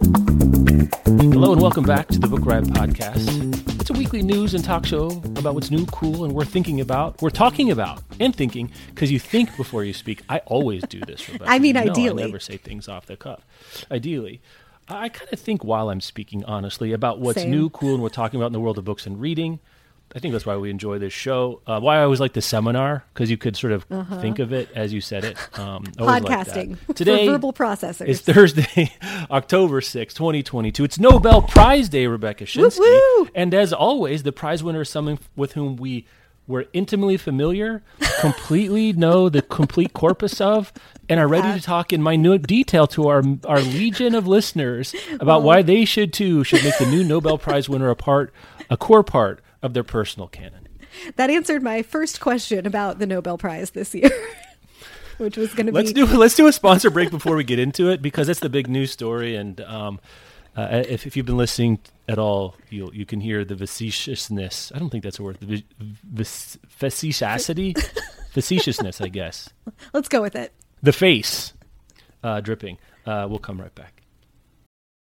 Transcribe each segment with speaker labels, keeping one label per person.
Speaker 1: Hello and welcome back to the Book Riot Podcast. It's a weekly news and talk show about what's new, cool, and worth thinking about. We're talking about and thinking because you think before you speak. I always do this, Rebecca.
Speaker 2: I mean,
Speaker 1: You know
Speaker 2: ideally.
Speaker 1: I never say things off the cuff. Ideally. I kind of think while I'm speaking, honestly, about what's
Speaker 2: Same.
Speaker 1: new, cool, and we're talking about in the world of books and reading. I think that's why we enjoy this show. Uh, why I always like the seminar because you could sort of think of it as you said it. Um, I like that.
Speaker 2: Uh-huh. Podcasting
Speaker 1: today.
Speaker 2: for verbal processors.
Speaker 1: It's Thursday, October sixth, 2022. It's Nobel Prize Day, Rebecca Schinsky.
Speaker 2: woo.
Speaker 1: And as always, the prize winner is someone with whom we were intimately familiar, completely know the complete corpus of, and are ready to talk in minute detail to our our legion of listeners about why they should too should make the new Nobel Prize winner a part, a core part of their personal canon.
Speaker 2: that answered my first question about the Nobel Prize this year, which was going to
Speaker 1: Let's
Speaker 2: be
Speaker 1: do let's do a sponsor break before we get into it because that's the big news story. And um, uh, if, if you've been listening at all, you you can hear the facetiousness. I don't think that's a word. The vis- facetiosity, facetiousness, I guess.
Speaker 2: Let's go with it.
Speaker 1: The face uh, dripping. Uh, we'll come right back.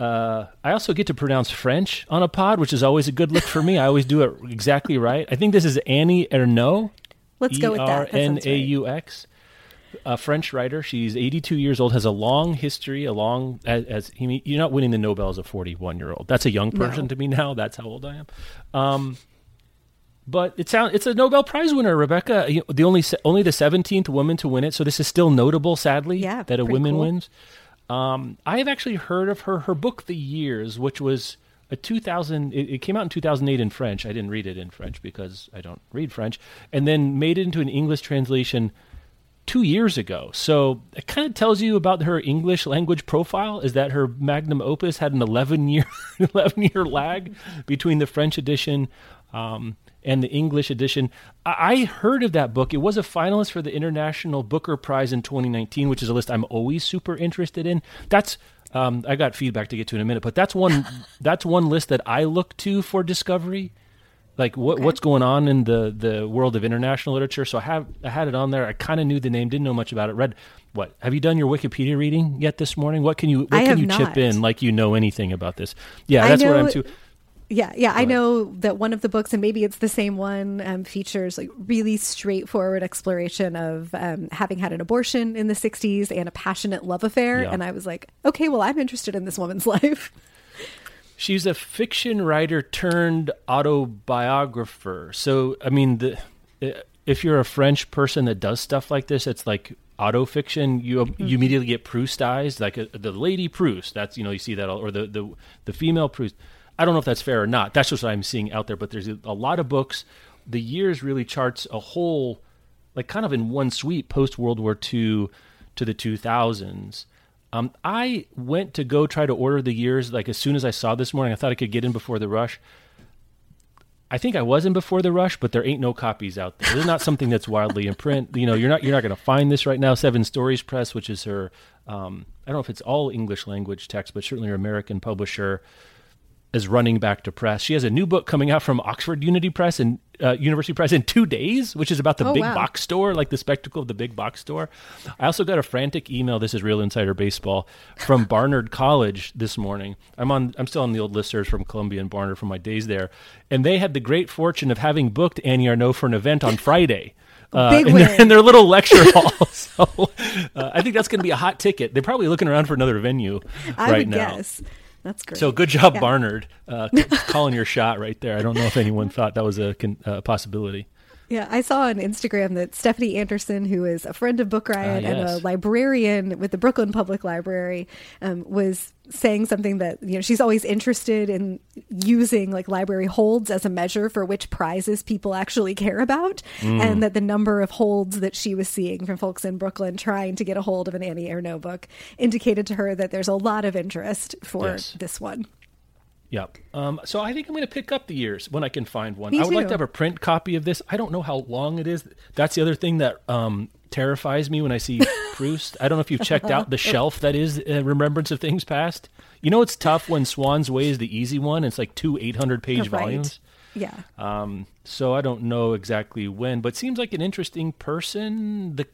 Speaker 1: Uh, I also get to pronounce French on a pod, which is always a good look for me. I always do it exactly right. I think this is Annie Ernaux.
Speaker 2: Let's go with that.
Speaker 1: N A. U X. A French writer. She's 82 years old. Has a long history. A long as, as you're not winning the Nobel as a 41 year old. That's a young person
Speaker 2: No.
Speaker 1: to me now. That's how old I am. Um, but it sound it's a Nobel Prize winner, Rebecca. You the only only the 17th woman to win it. So this is still notable, sadly,
Speaker 2: Yeah,
Speaker 1: that a woman
Speaker 2: cool.
Speaker 1: wins. Um, I have actually heard of her. Her book, The Years, which was a 2000. It, it came out in 2008 in French. I didn't read it in French because I don't read French, and then made it into an English translation two years ago. So it kind of tells you about her English language profile. Is that her magnum opus had an 11 year 11 year lag between the French edition um, and the English edition. I, heard of that book. It was a finalist for the International Booker Prize in 2019, which is a list I'm always super interested in. That's um, I got feedback to get to in a minute, but that's one that's one list that I look to for discovery like what what's going on in the the world of international literature. So I have I had it on there. I kind of knew the name, didn't know much about it. Read what? Have you done your Wikipedia reading yet this morning? What can you what
Speaker 2: I
Speaker 1: can you
Speaker 2: not.
Speaker 1: chip in like you know anything about this? Yeah, that's what I'm too.
Speaker 2: Yeah, yeah. I
Speaker 1: ahead.
Speaker 2: know that one of the books, and maybe it's the same one, um, features like really straightforward exploration of um, having had an abortion in the '60s and a passionate love affair.
Speaker 1: Yeah.
Speaker 2: And I was like, okay, well, I'm interested in this woman's life.
Speaker 1: She's a fiction writer turned autobiographer. So I mean, the if you're a French person that does stuff like this, it's like auto fiction. You
Speaker 2: Mm-hmm.
Speaker 1: you immediately get Proustized, like uh the lady Proust. That's you know you see that all, or the the the female Proust. I don't know if that's fair or not. That's just what I'm seeing out there. But there's a, lot of books. The years really charts a whole, like kind of in one sweep, post World War II to the 2000s. Um, I went to go try to order the years like as soon as I saw this morning. I thought I could get in before the rush. I think I was in before the rush, but there ain't no copies out there. Is not something that's wildly in print. You know, you're not you're not going to find this right now. Seven Stories Press, which is her, um, I don't know if it's all English language text, but certainly her American publisher, is running back to press. She has a new book coming out from Oxford Unity Press and uh, University Press in two days, which is about the
Speaker 2: Oh,
Speaker 1: big
Speaker 2: wow.
Speaker 1: box store, like the spectacle of the big box store. I also got a frantic email. This is real insider baseball from Barnard College this morning. I'm on. I'm still on the old listservs from Columbia and Barnard from my days there, and they had the great fortune of having booked Annie Ernaux for an event on Friday. uh, in, their, in their little lecture hall. So uh, I think that's going to be a hot ticket. They're probably looking around for another venue
Speaker 2: I
Speaker 1: right
Speaker 2: would
Speaker 1: now.
Speaker 2: guess. That's great.
Speaker 1: So good job,
Speaker 2: Yeah.
Speaker 1: Barnard, uh, calling your shot right there. I don't know if anyone thought that was a uh, possibility.
Speaker 2: Yeah, I saw on Instagram that Stephanie Anderson, who is a friend of Book Riot
Speaker 1: Ah,
Speaker 2: and a librarian with the Brooklyn Public Library, um, was saying something that you know she's always interested in using like library holds as a measure for which prizes people actually care about,
Speaker 1: Mm.
Speaker 2: and that the number of holds that she was seeing from folks in Brooklyn trying to get a hold of an Annie Ernaux book indicated to her that there's a lot of interest for
Speaker 1: Yes.
Speaker 2: this one.
Speaker 1: Yep. Um, so I think I'm going to pick up the years when I can find one. I would like to have a print copy of this. I don't know how long it is. That's the other thing that um, terrifies me when I see Proust. I don't know if you've checked out the shelf that is uh, Remembrance of Things Past. You know it's tough when Swann's Way is the easy one. It's like two 800 page
Speaker 2: Right.
Speaker 1: volumes.
Speaker 2: Yeah.
Speaker 1: Um, so I don't know exactly when, but seems like an interesting person. The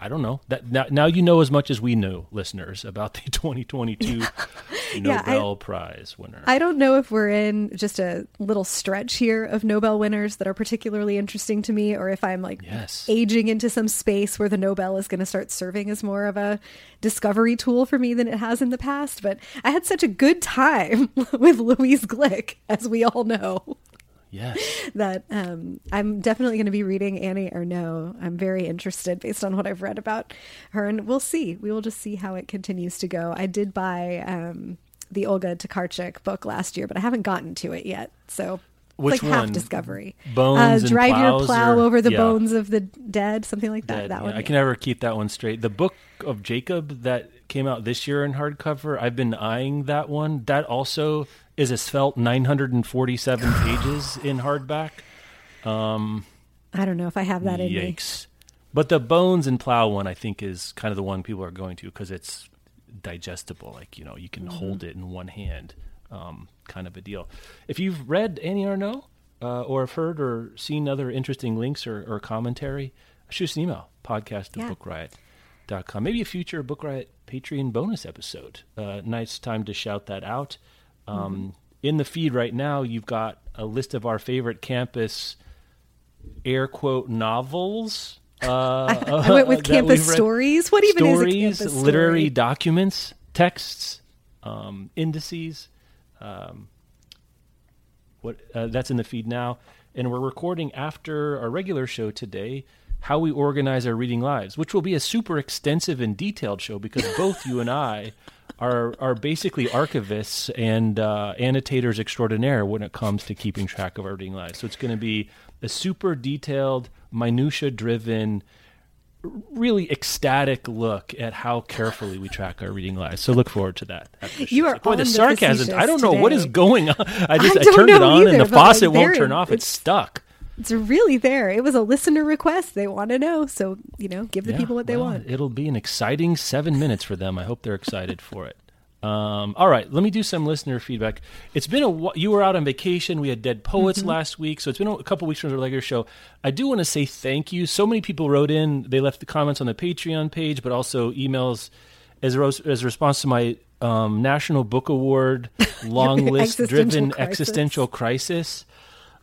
Speaker 1: I don't know that now, now you know as much as we know, listeners, about the 2022
Speaker 2: Yeah, I-
Speaker 1: Nobel Prize winner.
Speaker 2: I don't know if we're in just a little stretch here of Nobel winners that are particularly interesting to me, or if I'm like
Speaker 1: Yes.
Speaker 2: aging into some space where the Nobel is going to start serving as more of a discovery tool for me than it has in the past. But I had such a good time with Louise Glück, as we all know,
Speaker 1: yes.
Speaker 2: that um, I'm definitely going to be reading Annie Ernaux. I'm very interested based on what I've read about her, and we'll see. We will just see how it continues to go. I did buy um, the Olga Tokarczuk book last year, but I haven't gotten to it yet. So it's
Speaker 1: Which
Speaker 2: like half
Speaker 1: one?
Speaker 2: discovery.
Speaker 1: Bones
Speaker 2: uh,
Speaker 1: and
Speaker 2: drive your plow
Speaker 1: or-
Speaker 2: over the
Speaker 1: yeah.
Speaker 2: bones of the dead, something like that.
Speaker 1: Dead,
Speaker 2: that
Speaker 1: yeah.
Speaker 2: one.
Speaker 1: I can never keep that one straight. The book of Jacob that came out this year in hardcover, I've been eyeing that one. That also is a svelte 947 pages in hardback.
Speaker 2: Um, I don't know if I have that in me.
Speaker 1: Yikes. But the bones and plow one, I think, is kind of the one people are going to because it's digestible. Like, you know, you can
Speaker 2: Mm-hmm.
Speaker 1: hold it in one hand, um, kind of a deal. If you've read Annie Ernaux uh, or have heard or seen other interesting links or, or commentary, shoot us an email podcast
Speaker 2: Yeah.
Speaker 1: at bookriot.com. Maybe a future Book Riot Patreon bonus episode. Uh, nice time to shout that out. Um, In the feed right now, you've got a list of our favorite campus air quote novels. Uh,
Speaker 2: I went with campus stories. What even
Speaker 1: stories,
Speaker 2: is a campus story?
Speaker 1: literary documents, texts, um, indices. Um, what uh, that's in the feed now, and we're recording after our regular show today. How we organize our reading lives, which will be a super extensive and detailed show because both you and I are are basically archivists and uh, annotators extraordinaire when it comes to keeping track of our reading lives. So it's going to be a super detailed, minutia driven, really ecstatic look at how carefully we track our reading lives. So look forward to that.
Speaker 2: You are
Speaker 1: boy
Speaker 2: on
Speaker 1: the
Speaker 2: the
Speaker 1: sarcasm. I don't know what is going on. I just
Speaker 2: I
Speaker 1: I, turned it on and the
Speaker 2: like,
Speaker 1: faucet won't turn off. It's
Speaker 2: it's-
Speaker 1: stuck.
Speaker 2: It's really there. It was a listener request. They want to know. So, you know, give the
Speaker 1: Yeah,
Speaker 2: people what they
Speaker 1: well,
Speaker 2: want.
Speaker 1: It'll be an exciting seven minutes for them. I hope they're excited for it. Um, all right, let me do some listener feedback. It's been a you were out on vacation. We had Dead Poets
Speaker 2: Mm-hmm.
Speaker 1: last week, so it's been a couple weeks from our regular show. I do want to say thank you. So many people wrote in. They left the comments on the Patreon page, but also emails as a, as a response to my um, National Book Award long list driven
Speaker 2: Existential crisis.
Speaker 1: existential crisis.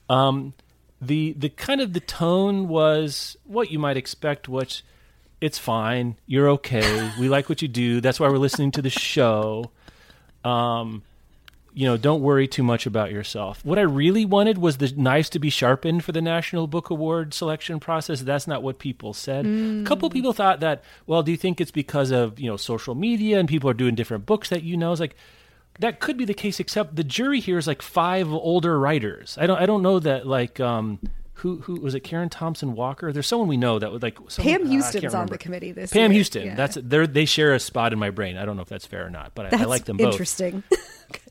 Speaker 1: Um, the the kind of the tone was what you might expect. Which it's fine. You're okay. We like what you do. That's why we're listening to the show. Um, you know, don't worry too much about yourself. What I really wanted was the knives to be sharpened for the National Book Award selection process. That's not what people said. A couple people thought that. Well, do you think it's because of you know social media and people are doing different books that you know? It's like that could be the case, except the jury here is like five older writers. I don't. I don't know that like. um who, who was it? Karen Thompson Walker. There's someone we know that would like someone,
Speaker 2: Pam Houston's
Speaker 1: can't
Speaker 2: on the committee this
Speaker 1: Pam
Speaker 2: year.
Speaker 1: Houston.
Speaker 2: Yeah.
Speaker 1: That's they they share a spot in my brain. I don't know if that's fair or not, but I, I like them both.
Speaker 2: interesting.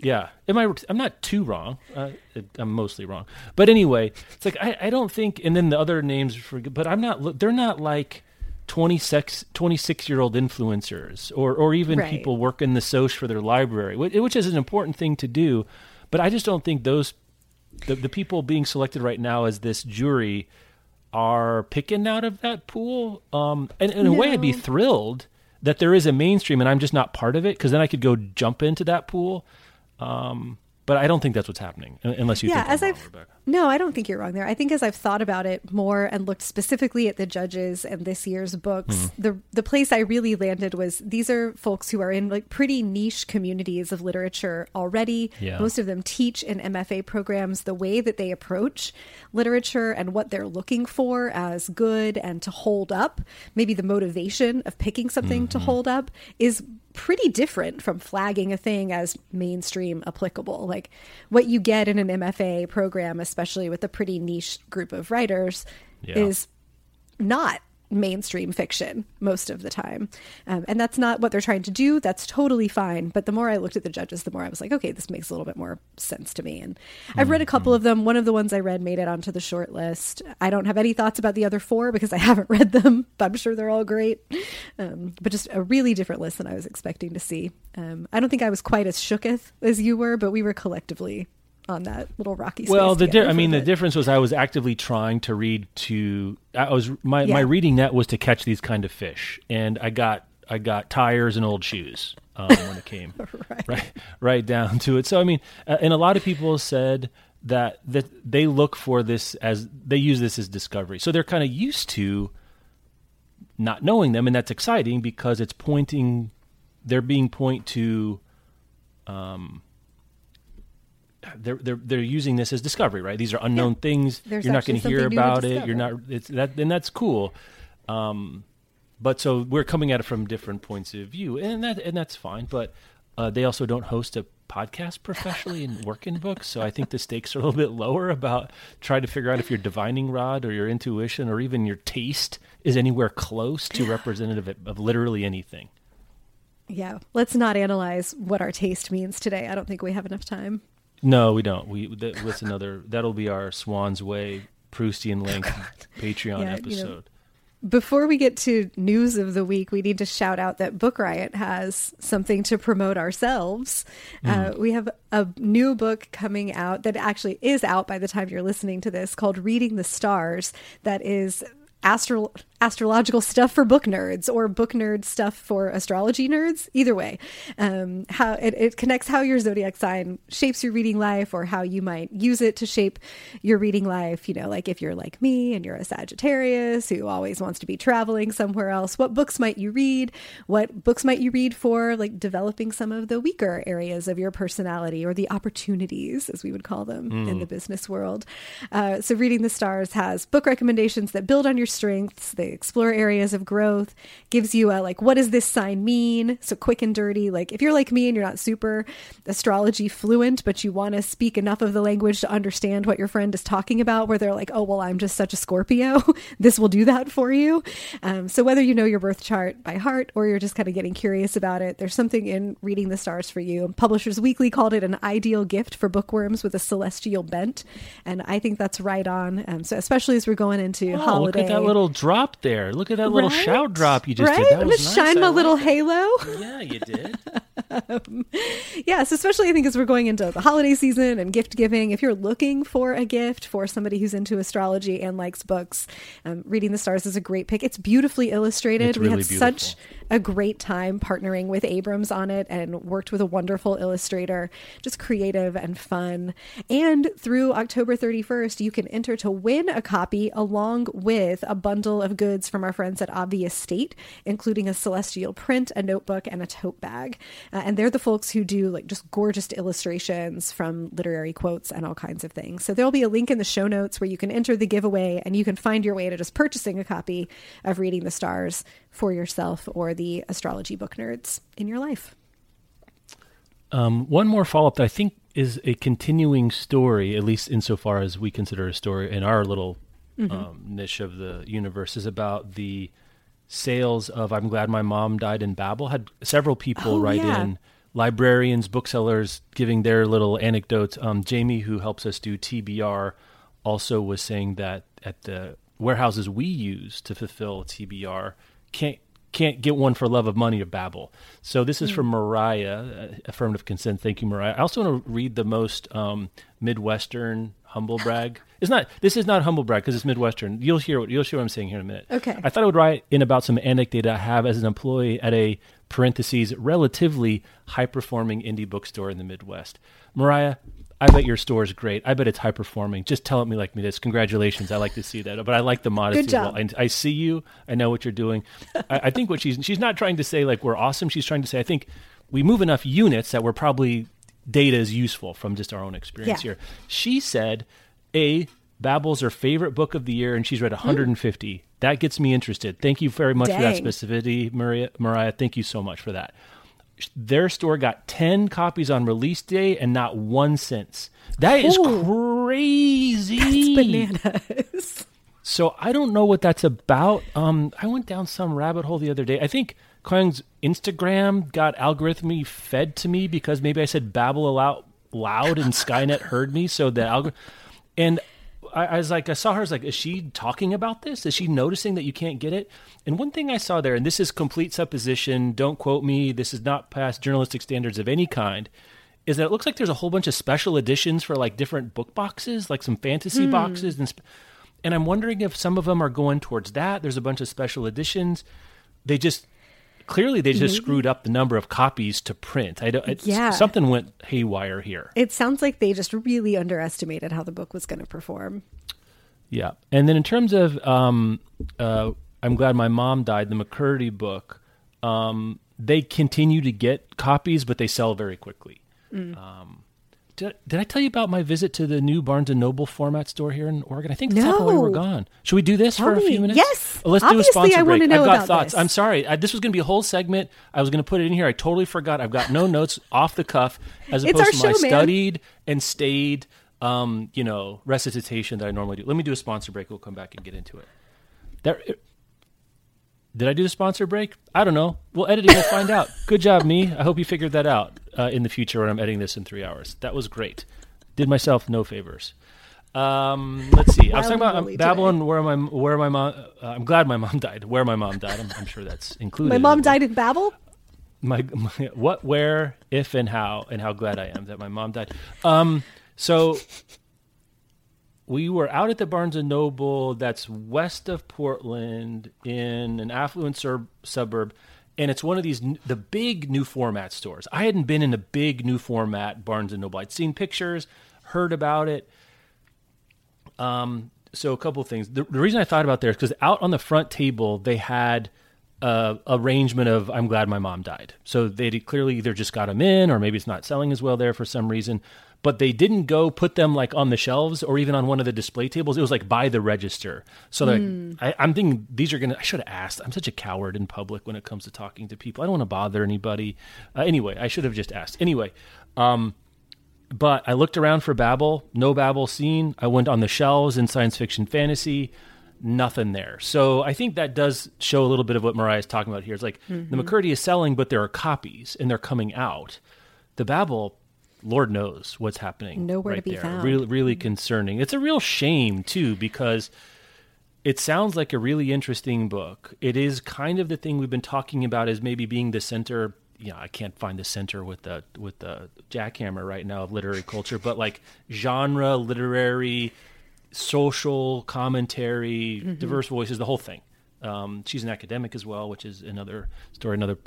Speaker 1: Yeah. Am I? I'm not too wrong. Uh, I'm mostly wrong. But anyway, it's like I, I don't think. And then the other names, for, but I'm not. They're not like 26, 26 year old influencers or or even
Speaker 2: Right.
Speaker 1: people working the soch for their library, which, is an important thing to do. But I just don't think those the, the people being selected right now as this jury are picking out of that pool. Um, and in a way, I'd be thrilled that there is a mainstream and I'm just not part of it because then I could go jump into that pool. Um, but I don't think that's what's happening, unless you
Speaker 2: yeah,
Speaker 1: think I'm
Speaker 2: as
Speaker 1: wrong,
Speaker 2: I've. No, I don't think you're wrong there. I think as I've thought about it more and looked specifically at the judges and this year's books,
Speaker 1: Mm-hmm.
Speaker 2: the the place I really landed was these are folks who are in like pretty niche communities of literature already.
Speaker 1: Yeah.
Speaker 2: Most of them teach in MFA programs the way that they approach literature and what they're looking for as good and to hold up. Maybe the motivation of picking something to
Speaker 1: Mm-hmm.
Speaker 2: hold up is pretty different from flagging a thing as mainstream applicable. Like what you get in an MFA program, especially with a pretty niche group of writers,
Speaker 1: Yeah.
Speaker 2: is not mainstream fiction most of the time. Um, and that's not what they're trying to do. That's totally fine. But the more I looked at the judges, the more I was like, okay, this makes a little bit more sense to me. And I've read a couple of them. One of the ones I read made it onto the short list. I don't have any thoughts about the other four because I haven't read them, but I'm sure they're all great. Um, but just a really different list than I was expecting to see. Um, I don't think I was quite as shooketh as you were, but we were collectively on that little rocky space
Speaker 1: Well, the di- I mean, the difference was I was actively trying to read to. I was my
Speaker 2: Yeah.
Speaker 1: my reading net was to catch these kind of fish, and I got I got tires and old shoes um, when it came
Speaker 2: Right.
Speaker 1: right right down to it. So I mean, uh, and a lot of people said that that they look for this as they use this as discovery. So they're kind of used to not knowing them, and that's exciting because it's pointing. They're being point to. Um, they're they're they're using this as discovery, right? These are unknown
Speaker 2: Yeah.
Speaker 1: things.
Speaker 2: There's
Speaker 1: You're not going to hear
Speaker 2: something new to
Speaker 1: about it. You're not. It's that, and that's cool. Um, but so we're coming at it from different points of view, and that and that's fine. But uh, they also don't host a podcast professionally and work in books, so I think the stakes are a little bit lower about trying to figure out if your divining rod or your intuition or even your taste is anywhere close to representative of, of literally anything.
Speaker 2: Yeah, let's not analyze what our taste means today. I don't think we have enough time.
Speaker 1: No, we don't. We that, that's another. That'll be our Swann's Way Proustian length Patreon
Speaker 2: Yeah, you know,
Speaker 1: episode.
Speaker 2: Before we get to news of the week, we need to shout out that Book Riot has something to promote ourselves. Uh, we have a new book coming out that actually is out by the time you're listening to this called Reading the Stars, that is astro- astrological stuff for book nerds or book nerd stuff for astrology nerds. Either way, um, how it, it connects how your zodiac sign shapes your reading life or how you might use it to shape your reading life. You know, like if you're like me and you're a Sagittarius who always wants to be traveling somewhere else, what books might you read? What books might you read for like developing some of the weaker areas of your personality or the opportunities, as we would call them in the business world? Uh, so, Reading the Stars has book recommendations that build on your strengths. They explore areas of growth, gives you a like, what does this sign mean? So, quick and dirty. Like, if you're like me and you're not super astrology fluent, but you want to speak enough of the language to understand what your friend is talking about, where they're like, oh, well, I'm just such a Scorpio, this will do that for you. Um, so, whether you know your birth chart by heart or you're just kind of getting curious about it, there's something in reading the stars for you. Publishers Weekly called it an ideal gift for bookworms with a celestial bent. And I think that's right on. Um, so, especially as we're going into
Speaker 1: Oh,
Speaker 2: holiday.
Speaker 1: Look that little drop there. Look at that little
Speaker 2: Right?
Speaker 1: shout drop you just
Speaker 2: right?
Speaker 1: did. That
Speaker 2: I'm
Speaker 1: was
Speaker 2: gonna
Speaker 1: nice.
Speaker 2: shine my
Speaker 1: like
Speaker 2: little
Speaker 1: it.
Speaker 2: halo.
Speaker 1: Yeah, you did.
Speaker 2: Yes, especially I think as we're going into the holiday season and gift giving. If you're looking for a gift for somebody who's into astrology and likes books, um, reading the stars is a great pick. It's beautifully illustrated.
Speaker 1: It's
Speaker 2: we
Speaker 1: really
Speaker 2: had such a great time partnering with Abrams on it and worked with a wonderful illustrator, just creative and fun. And through October 31st, you can enter to win a copy along with a bundle of goods from our friends at Obvious State, including a celestial print, a notebook, and a tote bag. Uh, and they're the folks who do like just gorgeous illustrations from literary quotes and all kinds of things. So there'll be a link in the show notes where you can enter the giveaway and you can find your way to just purchasing a copy of Reading the Stars for yourself or the astrology book nerds in your life.
Speaker 1: Um, one more follow up that I think is a continuing story, at least insofar as we consider a story in our little
Speaker 2: Mm-hmm.
Speaker 1: um, niche of the universe, is about the sales of I'm Glad My Mom Died in Babel. Had several people
Speaker 2: Oh,
Speaker 1: write
Speaker 2: yeah.
Speaker 1: in, librarians, booksellers giving their little anecdotes. Um, Jamie, who helps us do TBR, also was saying that at the warehouses we use to fulfill TBR, can't can't get one for love of money to Babel. So this is from Mariah, uh, affirmative consent. Thank you, Mariah. I also want to read the most um, Midwestern humble brag. It's not. This is not humble brag because it's Midwestern. You'll hear what you'll hear what I'm saying here in a minute.
Speaker 2: Okay.
Speaker 1: I thought I would write in about some anecdote I have as an employee at a parentheses relatively high performing indie bookstore in the Midwest. Mariah, I bet your store is great. I bet it's high performing. Just tell it me like me this. Congratulations. I like to see that. But I like the modesty
Speaker 2: Good job.
Speaker 1: well. I, I see you. I know what you're doing. I, I think what she's she's not trying to say like we're awesome. She's trying to say I think we move enough units that we're probably data is useful from just our own experience
Speaker 2: Yeah.
Speaker 1: here. She said, A, Babel's her favorite book of the year, and she's read 150. That gets me interested. Thank you very much for that specificity, Maria, Mariah. Thank you so much for that. Their store got 10 copies on release day and not one since. That is
Speaker 2: Ooh.
Speaker 1: crazy.
Speaker 2: Bananas.
Speaker 1: So I don't know what that's about. Um, I went down some rabbit hole the other day. I think Kuang's Instagram got algorithmically fed to me because maybe I said babble aloud loud and Skynet heard me. So the algorithm and I, I was like, I saw her. I was like, is she talking about this? Is she noticing that you can't get it? And one thing I saw there, and this is complete supposition. Don't quote me. This is not past journalistic standards of any kind. Is that it looks like there's a whole bunch of special editions for like different book boxes, like some fantasy hmm. boxes, and sp- and I'm wondering if some of them are going towards that. There's a bunch of special editions. They just clearly they just screwed up the number of copies to print. I don't.
Speaker 2: Yeah.
Speaker 1: something went haywire here.
Speaker 2: It sounds like they just really underestimated how the book was going to perform.
Speaker 1: Yeah, and then in terms of, um, uh, I'm glad my mom died. The McCurdy book, um, they continue to get copies, but they sell very quickly.
Speaker 2: Mm.
Speaker 1: Um, did, did I tell you about my visit to the new Barnes and Noble format store here in Oregon? I think that's while we were
Speaker 2: No.
Speaker 1: gone. Should we do this
Speaker 2: Tell
Speaker 1: for a few minutes?
Speaker 2: Yes.
Speaker 1: Let's do a
Speaker 2: Obviously,
Speaker 1: sponsor
Speaker 2: I
Speaker 1: break. I've got
Speaker 2: about
Speaker 1: thoughts.
Speaker 2: this.
Speaker 1: I'm sorry. I, this was going to be a whole segment. I was going to put it in here. I totally forgot. I've got no notes off the cuff as opposed to my
Speaker 2: show, man.
Speaker 1: studied and stayed, um, you know, recitation that I normally do. Let me do a sponsor break. We'll come back and get into it. There. Did I do the sponsor break? I don't know. We'll edit it. We'll find out. Good job, me. I hope you figured that out uh, in the future when I'm editing this in three hours. That was great. Did myself no favors. Um, let's see. I was talking about um, Babylon. Where my where my mom. Uh, I'm glad my mom died. Where my mom died. I'm, I'm sure that's included.
Speaker 2: My mom
Speaker 1: book.
Speaker 2: died in Babel.
Speaker 1: My, my what, where, if, and how, and how glad I am that my mom died. Um, so we were out at the Barnes and Noble that's west of Portland in an affluent sur- suburb, and it's one of these the big new format stores. I hadn't been in a big new format Barnes and Noble. I'd seen pictures, heard about it. Um, so a couple of things. The, the reason I thought about there is because out on the front table they had uh, arrangement of "I'm glad my mom died." So they clearly either just got them in, or maybe it's not selling as well there for some reason. But they didn't go put them like on the shelves or even on one of the display tables. It was like by the register. So like, I, I'm thinking these are gonna. I should have asked. I'm such a coward in public when it comes to talking to people. I don't want to bother anybody. Uh, anyway, I should have just asked. Anyway, um, but I looked around for Babel, no Babel seen. I went on the shelves in science fiction fantasy, nothing there. So I think that does show a little bit of what Mariah's talking about here. It's like
Speaker 2: Mm-hmm.
Speaker 1: the McCurdy is selling, but there are copies and they're coming out. The Babel, Lord knows what's happening.
Speaker 2: Nowhere to
Speaker 1: right
Speaker 2: be
Speaker 1: there.
Speaker 2: found.
Speaker 1: Really, really concerning. It's a real shame too because it sounds like a really interesting book. It is kind of the thing we've been talking about as maybe being the center. You know, I can't find the center with the with the jackhammer right now of literary culture, but like genre, literary, social commentary, diverse voices, the whole thing. Um, she's an academic as well, which is another story. Another,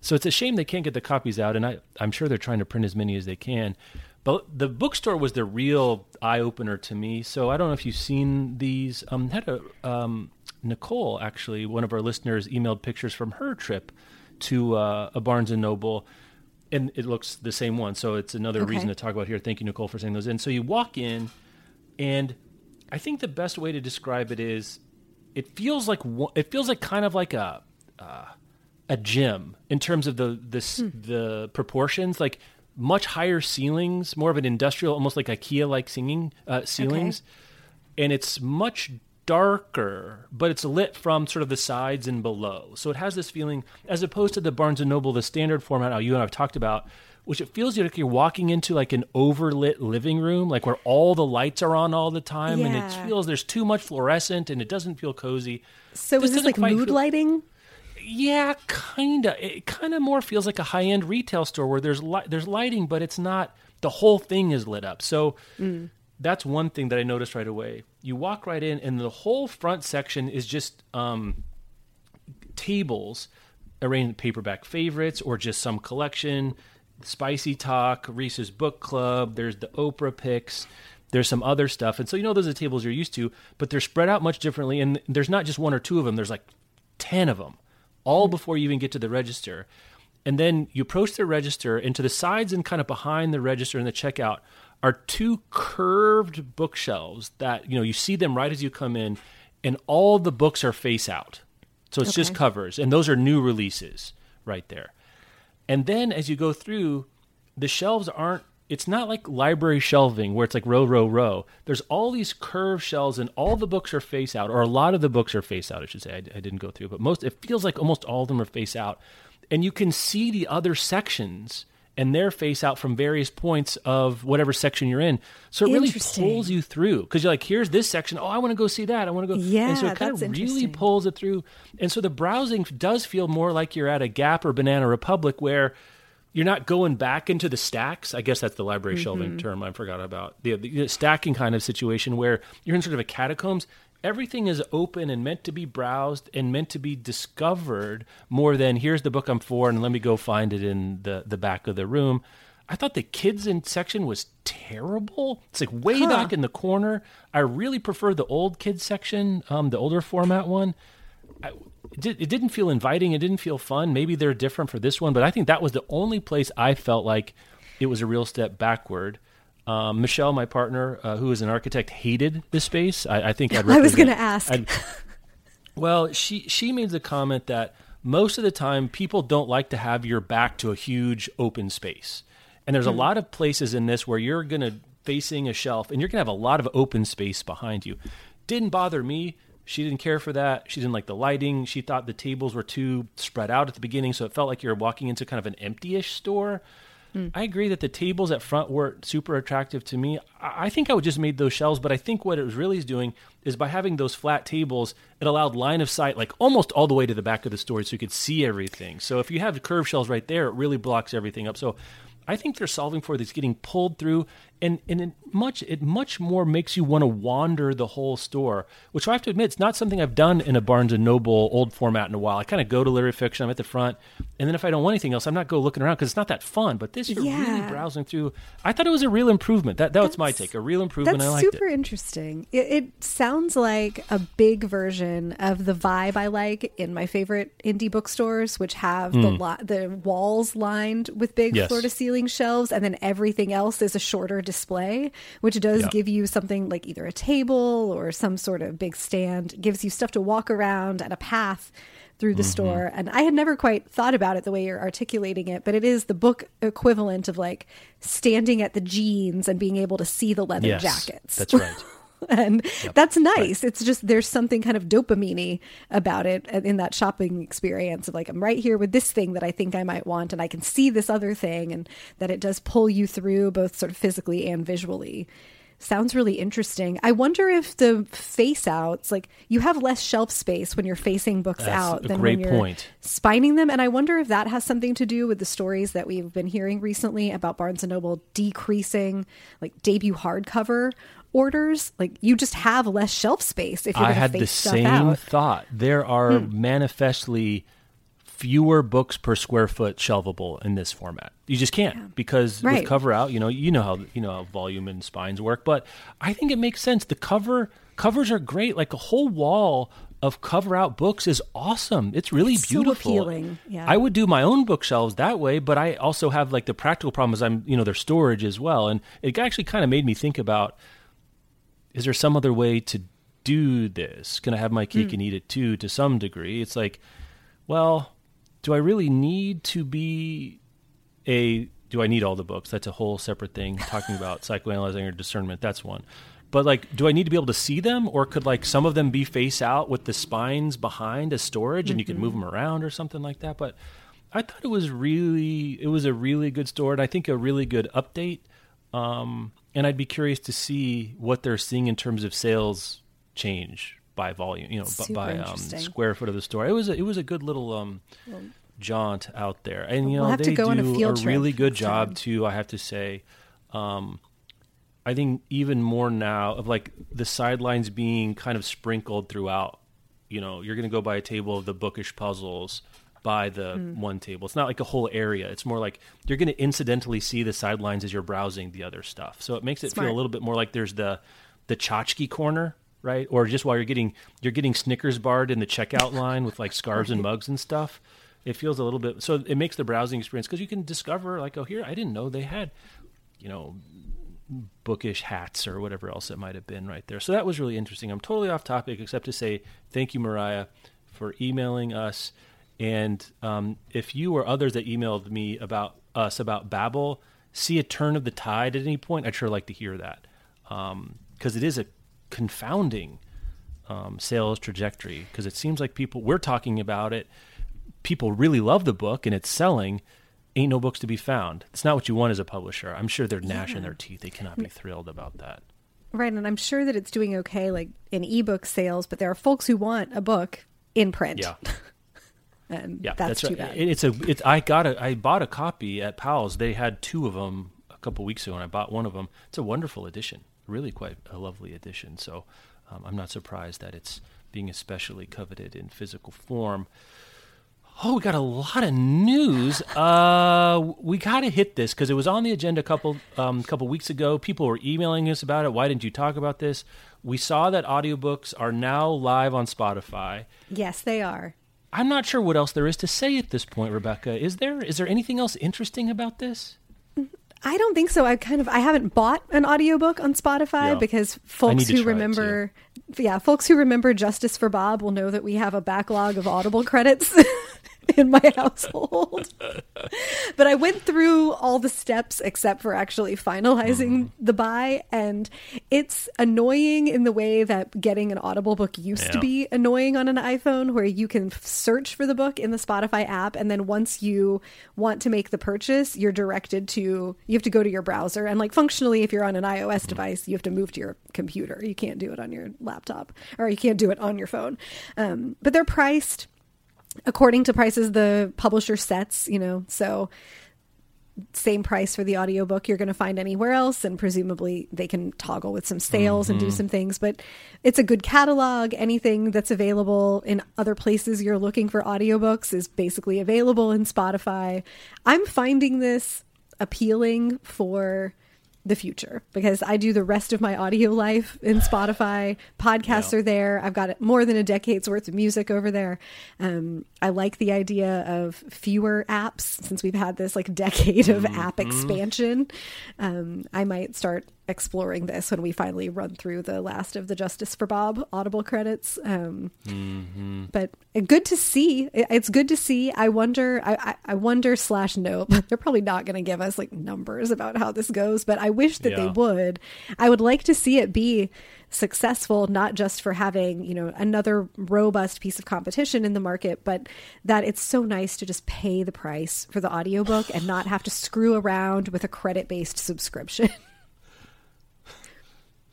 Speaker 1: so it's a shame they can't get the copies out, and I, I'm sure they're trying to print as many as they can. But the bookstore was the real eye opener to me. So I don't know if you've seen these. Um, had a um, Nicole actually, one of our listeners, emailed pictures from her trip to uh, a Barnes and Noble, and it looks the same one. So it's another
Speaker 2: Okay.
Speaker 1: reason to talk about here. Thank you, Nicole, for sending those in. So you walk in, and I think the best way to describe it is, it feels like it feels like kind of like a uh, a gym in terms of the the s the proportions, like much higher ceilings, more of an industrial, almost like IKEA like singing uh, ceilings, and it's much darker, but it's lit from sort of the sides and below. So it has this feeling, as opposed to the Barnes and Noble, the standard format you and I've talked about, which it feels like you're walking into like an overlit living room, like where all the lights are on all the time, and it feels there's too much fluorescent and it doesn't feel cozy.
Speaker 2: So
Speaker 1: This
Speaker 2: is this like mood
Speaker 1: feel-
Speaker 2: lighting?
Speaker 1: Yeah, kinda. It kind of more feels like a high end retail store where there's li- there's lighting, but it's not the whole thing is lit up. So that's one thing that I noticed right away. You walk right in, and the whole front section is just um, tables arranged paperback favorites or just some collection. Spicy Talk, Reese's Book Club. There's the Oprah picks. There's some other stuff, and so you know those are the tables you're used to, but they're spread out much differently. And there's not just one or two of them. There's like ten of them, all before you even get to the register. And then you approach the register, and to the sides and kind of behind the register and the checkout are two curved bookshelves that you know you see them right as you come in, and all the books are face out. So it's just covers, and those are new releases right there. And then as you go through, the shelves aren't. It's not like library shelving where it's like row, row, row. There's all these curved shelves, and all the books are face out, or a lot of the books are face out. I should say. I, I didn't go through, but most. It feels like almost all of them are face out, and you can see the other sections and their face out from various points of whatever section you're in. So it really pulls you through because you're like, here's this section. Oh, I want to go see that. I want to go. Yeah, and so it kind of really pulls it through. And so the browsing does feel more like you're at a Gap or Banana Republic where you're not going back into the stacks. I guess that's the library shelving term I forgot about. The, the stacking kind of situation where you're in sort of a catacombs. Everything is open and meant to be browsed and meant to be discovered more than here's the book I'm for and let me go find it in the, the back of the room. I thought the kids in section was terrible. It's like way back in the corner. I really prefer the old kids section, um, the older format one. I, it, did, it didn't feel inviting. It didn't feel fun. Maybe they're different for this one, but I think that was the only place I felt like it was a real step backward. Um, Michelle, my partner, uh, who is an architect, hated this space. I, I think I'd
Speaker 2: I was going to ask.
Speaker 1: I'd- well, she she made the comment that most of the time people don't like to have your back to a huge open space. And there's a lot of places in this where you're going to facing a shelf and you're going to have a lot of open space behind you. Didn't bother me. She didn't care for that. She didn't like the lighting. She thought the tables were too spread out at the beginning, so it felt like you were walking into kind of an empty-ish store. Hmm. I agree that the tables at front weren't super attractive to me. I I think I would just made those shelves, but I think what it was really is doing is by having those flat tables, it allowed line of sight like almost all the way to the back of the store so you could see everything. So if you have curved shelves right there, it really blocks everything up. So I think they're solving for this getting pulled through and, and it much it much more makes you want to wander the whole store, which I have to admit it's not something I've done in a Barnes and Noble old format in a while. I kind of go to literary fiction, I'm at the front, and then if I don't want anything else, I'm not go looking around because it's not that fun. But this you're really browsing through. I thought it was a real improvement. That that was my take, a real improvement.
Speaker 2: That's super
Speaker 1: it.
Speaker 2: interesting. It, it sounds like a big version of the vibe I like in my favorite indie bookstores, which have the mm. li- the walls lined with big.
Speaker 1: Yes.
Speaker 2: floor to ceiling shelves, and then everything else is a shorter display, which does
Speaker 1: Yeah.
Speaker 2: give you something like either a table or some sort of big stand. Gives you stuff to walk around and a path through
Speaker 1: Mm-hmm.
Speaker 2: the store. And I had never quite thought about it the way you're articulating it, but it is the book equivalent of like standing at the jeans and being able to see the leather
Speaker 1: Yes,
Speaker 2: jackets.
Speaker 1: that's right.
Speaker 2: and that's nice. It's just there's something kind of dopamine about it uh, in that shopping experience of like I'm right here with this thing that I think I might want, and I can see this other thing, and that it does pull you through both sort of physically and visually. Sounds really interesting. I wonder if the face outs, like you have less shelf space when you're facing books
Speaker 1: That's
Speaker 2: out than when you're
Speaker 1: point.
Speaker 2: spining them. And I wonder if that has something to do with the stories that we've been hearing recently about Barnes and Noble decreasing like debut hardcover orders. Like you just have less shelf space if you're
Speaker 1: I had
Speaker 2: face
Speaker 1: the same
Speaker 2: out. Hmm.
Speaker 1: thought. There are manifestly fewer books per square foot shelvable in this format. You just can't because
Speaker 2: Right.
Speaker 1: with cover out, you know, you know how you know how volume and spines work. But I think it makes sense. The cover covers are great. Like a whole wall of cover out books is awesome. It's really
Speaker 2: It's so
Speaker 1: beautiful.
Speaker 2: appealing, yeah.
Speaker 1: I would do my own bookshelves that way, but I also have like the practical problem is I'm you know their storage as well, and it actually kind of made me think about is there some other way to do this? Can I have my cake mm. and eat it too to some degree? It's like, well, do I really need to be a do I need all the books? That's a whole separate thing. Talking about psychoanalyzing or discernment, that's one. But like, do I need to be able to see them, or could like some of them be face out with the spines behind as storage, and you could move them around or something like that? But I thought it was really, it was a really good store, and I think a really good update. Um, and I'd be curious to see what they're seeing in terms of sales change by volume, you know,
Speaker 2: Super
Speaker 1: by um, square foot of the store. It was a, it was a good little um, jaunt out there, and you know
Speaker 2: We'll to
Speaker 1: they
Speaker 2: a
Speaker 1: do
Speaker 2: field trip
Speaker 1: really good job too. I have to say, um, I think even more now of like the sidelines being kind of sprinkled throughout. You know, you're going to go by a table of the bookish puzzles, by the
Speaker 2: Hmm.
Speaker 1: one table. It's not like a whole area. It's more like you're going to incidentally see the sidelines as you're browsing the other stuff. So it makes it
Speaker 2: Smart.
Speaker 1: feel a little bit more like there's the the tchotchke corner, right? Or just while you're getting you're getting Snickers barred in the checkout line with like scarves and mugs and stuff. It feels a little bit so it makes the browsing experience because you can discover like oh here I didn't know they had you know bookish hats or whatever else it might have been right there. So that was really interesting. I'm totally off topic, except to say thank you, Mariah, for emailing us. And um, if you or others that emailed me about us about Babel see a turn of the tide at any point, I'd sure like to hear that because it is a confounding um, sales trajectory. Because it seems like people we're talking about it, people really love the book and it's selling. Ain't no books to be found. It's not what you want as a publisher. I'm sure they're gnashing their teeth. They cannot be thrilled about that.
Speaker 2: Right, and I'm sure that it's doing okay, like in ebook sales. But there are folks who want a book in print.
Speaker 1: Yeah.
Speaker 2: and
Speaker 1: Yeah,
Speaker 2: that's, too
Speaker 1: right.
Speaker 2: bad.
Speaker 1: It- It's a. It's. I got a. I bought a copy at Powell's. They had two of them a couple weeks ago, and I bought one of them. It's a wonderful edition. Really, quite a lovely edition. So, um, I'm not surprised that it's being especially coveted in physical form. Oh, we got a lot of news. Uh, we got to hit this because it was on the agenda a couple um, couple weeks ago. People were emailing us about it. Why didn't you talk about this? We saw that audiobooks are now live on Spotify.
Speaker 2: yes, they are.
Speaker 1: I'm not sure what else there is to say at this point, Rebecca. Is there? Is there anything else interesting about this?
Speaker 2: I don't think so. I kind of I haven't bought an audiobook on Spotify
Speaker 1: Yeah.
Speaker 2: because folks who remember yeah, folks who remember Justice for Bob will know that we have a backlog of Audible credits in my household. but I went through all the steps except for actually finalizing
Speaker 1: Mm-hmm.
Speaker 2: the buy and it's annoying in the way that getting an Audible book used to be annoying on an iPhone where you can search for the book in the Spotify app and then once you want to make the purchase, you're directed to you have to go to your browser and like functionally if you're on an iOS device, you have to move to your computer. You can't do it on your laptop or you can't do it on your phone. Um, but they're priced according to prices the publisher sets, you know. So same price for the audiobook you're going to find anywhere else and presumably they can toggle with some sales and do mm-hmm. some things but it's a good catalog anything that's available in other places you're looking for audiobooks is basically available in Spotify i'm finding this appealing for the future because I do the rest of my audio life in Spotify. Podcasts
Speaker 1: Yeah.
Speaker 2: are there. I've got more than a decade's worth of music over there. Um, I like the idea of fewer apps since we've had this like decade of app expansion. Um, I might start exploring this when we finally run through the last of the Justice for Bob Audible credits. Um, but good to see. It's good to see. I wonder. I, I, I wonder slash nope. They're probably not going to give us like numbers about how this goes, but I wish that they would. I would like to see it be successful, not just for having you know another robust piece of competition in the market, but that it's so nice to just pay the price for the audiobook and not have to screw around with a credit based subscription.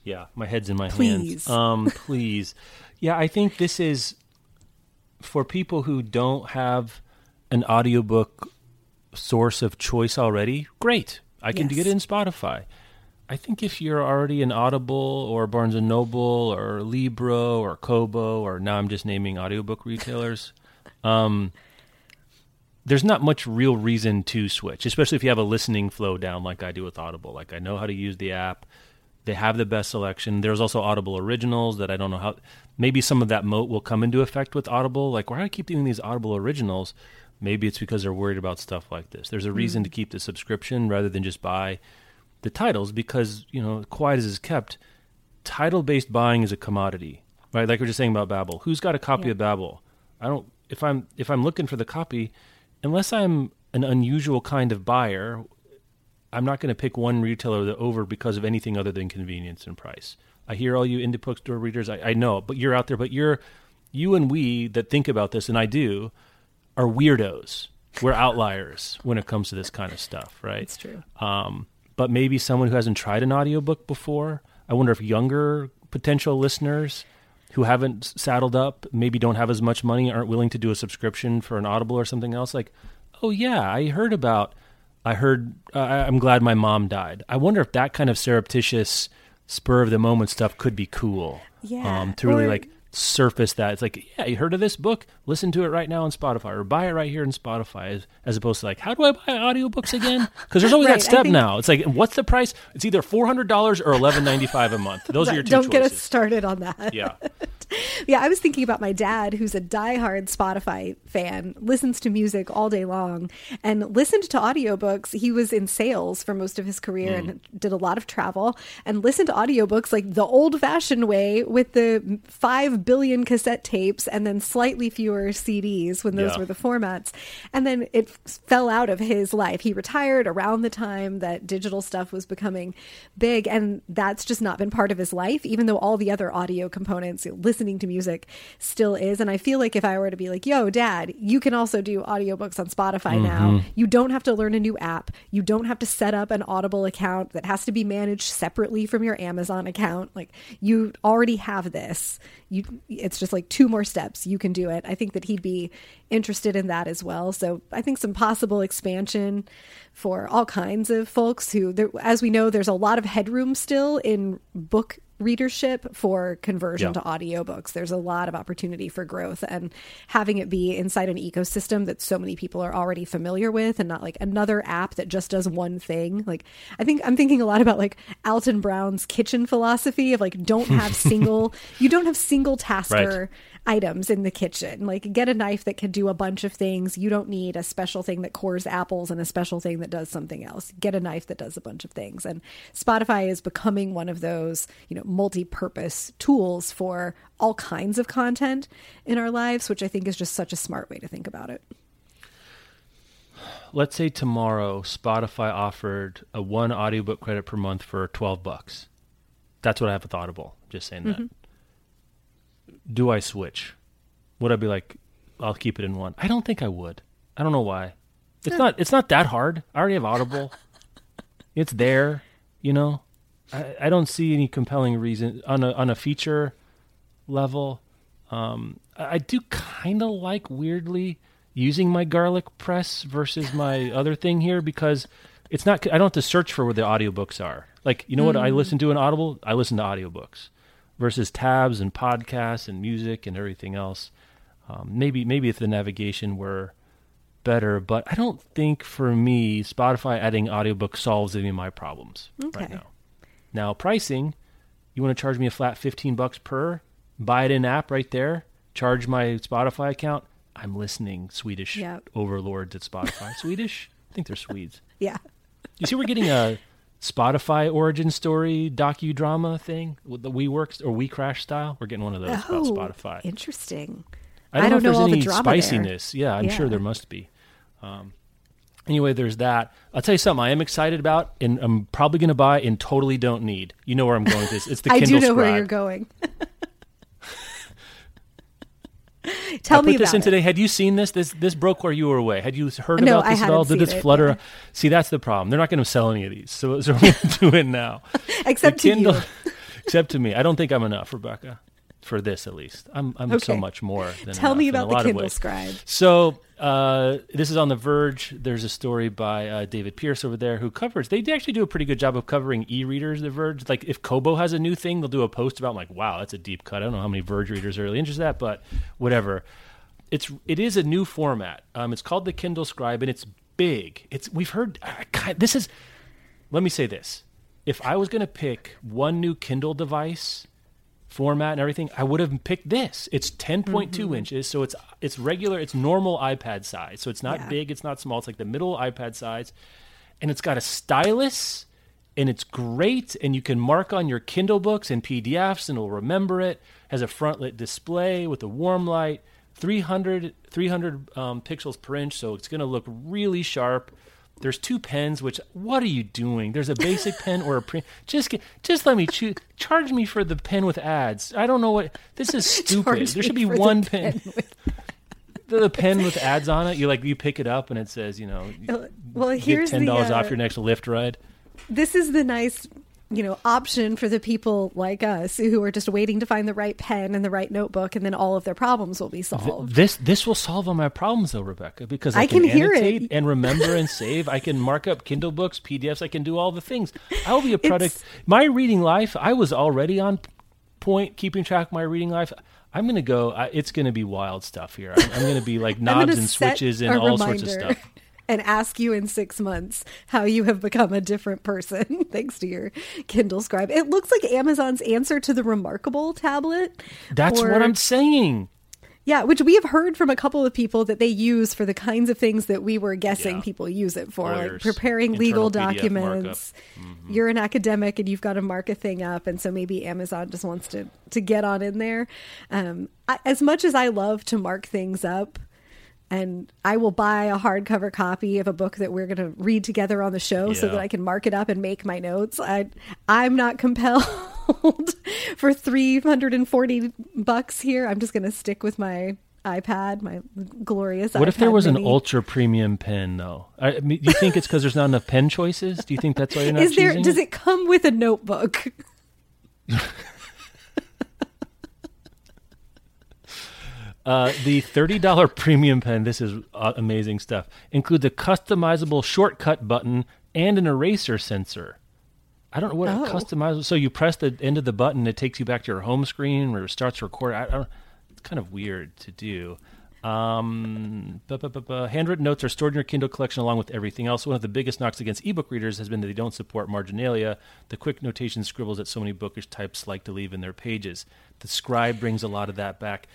Speaker 1: Yeah, my head's in my
Speaker 2: Please.
Speaker 1: hands. Um, please. Yeah, I think this is for people who don't have an audiobook source of choice already. Great, I can
Speaker 2: Yes.
Speaker 1: get it in Spotify. I think if you're already an Audible or Barnes and Noble or Libro or Kobo or now I'm just naming audiobook retailers, um, there's not much real reason to switch, especially if you have a listening flow down like I do with Audible. Like I know how to use the app. They have the best selection. There's also Audible originals that I don't know how. Maybe some of that moat will come into effect with Audible. Like, why do I keep doing these Audible originals? Maybe it's because they're worried about stuff like this. There's a hmm. reason to keep the subscription rather than just buy the titles because, you know, quiet as is kept, title based buying is a commodity, right? Like we we're just saying about Babel. Who's got a copy
Speaker 2: Yeah.
Speaker 1: of Babel? I don't. If I'm if I'm looking for the copy, unless I'm an unusual kind of buyer, I'm not going to pick one retailer over because of anything other than convenience and price. I hear all you indie bookstore readers. I, I know, but you're out there. But you're you and we that think about this, and I do, are weirdos. We're outliers when it comes to this kind of stuff, right?
Speaker 2: It's true.
Speaker 1: um, but maybe someone who hasn't tried an audiobook before. I wonder if younger potential listeners who haven't saddled up, maybe don't have as much money, aren't willing to do a subscription for an Audible or something else. Like, oh yeah, I heard about. I heard. Uh, I'm glad my mom died. I wonder if that kind of surreptitious, spur of the moment stuff could be cool.
Speaker 2: Yeah,
Speaker 1: Um, to really
Speaker 2: or-
Speaker 1: like surface that. It's like, yeah, you heard of this book? Listen to it right now on Spotify or buy it right here in Spotify as, as opposed to like, how do I buy audiobooks again? Because there's always
Speaker 2: Right,
Speaker 1: that step
Speaker 2: think-
Speaker 1: now. It's like, what's the price? It's either $400 or $11.95 a month. Those are your 2
Speaker 2: Don't get us started on that.
Speaker 1: yeah.
Speaker 2: Yeah, I was thinking about my dad, who's a diehard Spotify fan, listens to music all day long, and listened to audiobooks. He was in sales for most of his career hmm. and did a lot of travel and listened to audiobooks like the old fashioned way with the 5 billion cassette tapes and then slightly fewer CDs when those
Speaker 1: Yeah.
Speaker 2: were the formats. And then it fell out of his life. He retired around the time that digital stuff was becoming big, and that's just not been part of his life, even though all the other audio components, listening to music, still is. And I feel like if I were to be like, yo, dad, you can also do audiobooks on Spotify mm-hmm. now. You don't have to learn a new app. You don't have to set up an Audible account that has to be managed separately from your Amazon account. Like, you already have this. You, it's just like two more steps. You can do it. I think that he'd be interested in that as well. So I think some possible expansion for all kinds of folks who, there, as we know, there's a lot of headroom still in book readership for conversion
Speaker 1: Yeah.
Speaker 2: to audiobooks. There's a lot of opportunity for growth and having it be inside an ecosystem that so many people are already familiar with and not like another app that just does one thing. Like I think I'm thinking a lot about like Alton Brown's kitchen philosophy of like don't have single you don't have single tasker items in the kitchen. Like get a knife that can do a bunch of things. You don't need a special thing that cores apples and a special thing that does something else. Get a knife that does a bunch of things. And Spotify is becoming one of those, you know, multi-purpose tools for all kinds of content in our lives, which I think is just such a smart way to think about it.
Speaker 1: Let's say tomorrow Spotify offered a one audiobook credit per month for 12 bucks. That's what I have with Audible. Just saying that. Mm-hmm. Do I switch? Would I be like, I'll keep it in one? I don't think I would. I don't know why. It's not. It's not that hard. I already have Audible. it's there. You know. I, I don't see any compelling reason on a on a feature level. Um, I I do kind of like weirdly using my garlic press versus my other thing here because it's not. I don't have to search for where the audiobooks are. Like you know what I listen to in Audible? I listen to audiobooks versus tabs and podcasts and music and everything else. Um, maybe maybe if the navigation were better, but I don't think for me Spotify adding audiobook solves any of my problems right now. Now pricing, you want to charge me a flat fifteen bucks per? Buy it in app right there. Charge my Spotify account. I'm listening Swedish
Speaker 2: Yeah.
Speaker 1: overlords at Spotify. Swedish? I think they're Swedes.
Speaker 2: Yeah.
Speaker 1: You see, we're getting a Spotify origin story docudrama thing with the WeWorks or We Crash style. We're getting one of those
Speaker 2: Oh,
Speaker 1: about Spotify.
Speaker 2: Interesting.
Speaker 1: I don't,
Speaker 2: I
Speaker 1: know,
Speaker 2: don't
Speaker 1: if
Speaker 2: know
Speaker 1: there's
Speaker 2: all the
Speaker 1: any
Speaker 2: there.
Speaker 1: spiciness. Yeah, I'm sure there must be. Um, anyway, there's that. I'll tell you something I am excited about, and I'm probably going to buy and totally don't need. You know where I'm going with this. It's the Kindle.
Speaker 2: I
Speaker 1: Kindle
Speaker 2: do know where you're going. Tell
Speaker 1: I put
Speaker 2: me
Speaker 1: this in
Speaker 2: it.
Speaker 1: today. Had you seen this? This this broke where you were away. Had you heard
Speaker 2: No,
Speaker 1: about
Speaker 2: I
Speaker 1: this at all? Did this
Speaker 2: it,
Speaker 1: flutter?
Speaker 2: yeah.
Speaker 1: See, that's the problem. They're not going to sell any of these, so, so we're going to do it now.
Speaker 2: Except
Speaker 1: the
Speaker 2: to
Speaker 1: Kindle,
Speaker 2: you.
Speaker 1: except to me. I don't think I'm enough, Rebecca, for this at least. I'm I'm so much more. Than
Speaker 2: Tell
Speaker 1: enough
Speaker 2: me about the Kindle. Scribe.
Speaker 1: So uh, this is on The Verge. There's a story by uh, David Pierce over there who covers. They actually do a pretty good job of covering e-readers. The Verge, like if Kobo has a new thing, they'll do a post about like, wow, that's a deep cut. I don't know how many Verge readers are really interested in that, but whatever. It's it is a new format. Um, it's called the Kindle Scribe, and it's big. It's we've heard. I kind- This is. Let me say this: if I was going to pick one new Kindle device format and everything, I would have picked this. It's 10.2
Speaker 2: Mm-hmm.
Speaker 1: inches, so it's it's regular, it's normal iPad size. So it's not
Speaker 2: Yeah.
Speaker 1: big, it's not small. It's like the middle iPad size, and it's got a stylus, and it's great. And you can mark on your Kindle books and PDFs, and it'll remember it. Has a front lit display with a warm light, 300 300 um, pixels per inch, so it's going to look really sharp. There's two pens. Which what are you doing? There's a basic pen or a print. Just get, just let me choose. Charge me for the pen with ads. I don't know what this is stupid. There should be
Speaker 2: for the
Speaker 1: one
Speaker 2: pen
Speaker 1: pen. the, the pen with ads on it. You like you pick it up and it says you know
Speaker 2: Well,
Speaker 1: get
Speaker 2: here's
Speaker 1: ten
Speaker 2: the.
Speaker 1: dollars
Speaker 2: uh,
Speaker 1: off your next Lyft ride.
Speaker 2: this is the nice you know option for the people like us who are just waiting to find the right pen and the right notebook and then all of their problems will be solved
Speaker 1: This this will solve all my problems though, Rebecca, because I,
Speaker 2: I
Speaker 1: can,
Speaker 2: can hear it.
Speaker 1: and remember and save. I can mark up Kindle books, PDFs. I can do all the things. I will be a product.
Speaker 2: It's-
Speaker 1: My reading life. I was already on point, keeping track of my reading life. I'm gonna go. I, it's gonna be wild stuff here. I'm, I'm gonna be like knobs and switches and all sorts of stuff.
Speaker 2: And ask you in six months how you have become a different person thanks to your Kindle Scribe. It looks like Amazon's answer to the Remarkable tablet.
Speaker 1: That's
Speaker 2: or-
Speaker 1: what I'm saying.
Speaker 2: Yeah, which we have heard from a couple of people that they use for the kinds of things that we were guessing
Speaker 1: Yeah.
Speaker 2: people use it for, like preparing legal
Speaker 1: internal PDF
Speaker 2: documents. You're an academic and you've got to mark a thing up, and so maybe Amazon just wants to to get on in there. Um, I, as much as I love to mark things up, and I will buy a hardcover copy of a book that we're going to read together on the show so that I can mark it up and make my notes. I I'm not compelled for 340 bucks here. I'm just going to stick with my iPad, my glorious iPad.
Speaker 1: What if there
Speaker 2: iPad
Speaker 1: was an ultra premium pen though? I, I mean, do you think it's because there's not enough pen choices? Do you think that's why you're not
Speaker 2: Is there
Speaker 1: choosing
Speaker 2: does it come with a notebook?
Speaker 1: Uh, the $30 premium pen, this is uh, amazing stuff, includes a customizable shortcut button and an eraser sensor. I don't know what
Speaker 2: Oh.
Speaker 1: a customizable. So you press the end of the button, it takes you back to your home screen where it starts to record. I, I don't, it's kind of weird to do. Um, bu- bu- bu- handwritten notes are stored in your Kindle collection along with everything else. One of the biggest knocks against ebook readers has been that they don't support marginalia, the quick notation scribbles that so many bookish types like to leave in their pages. The scribe brings a lot of that back.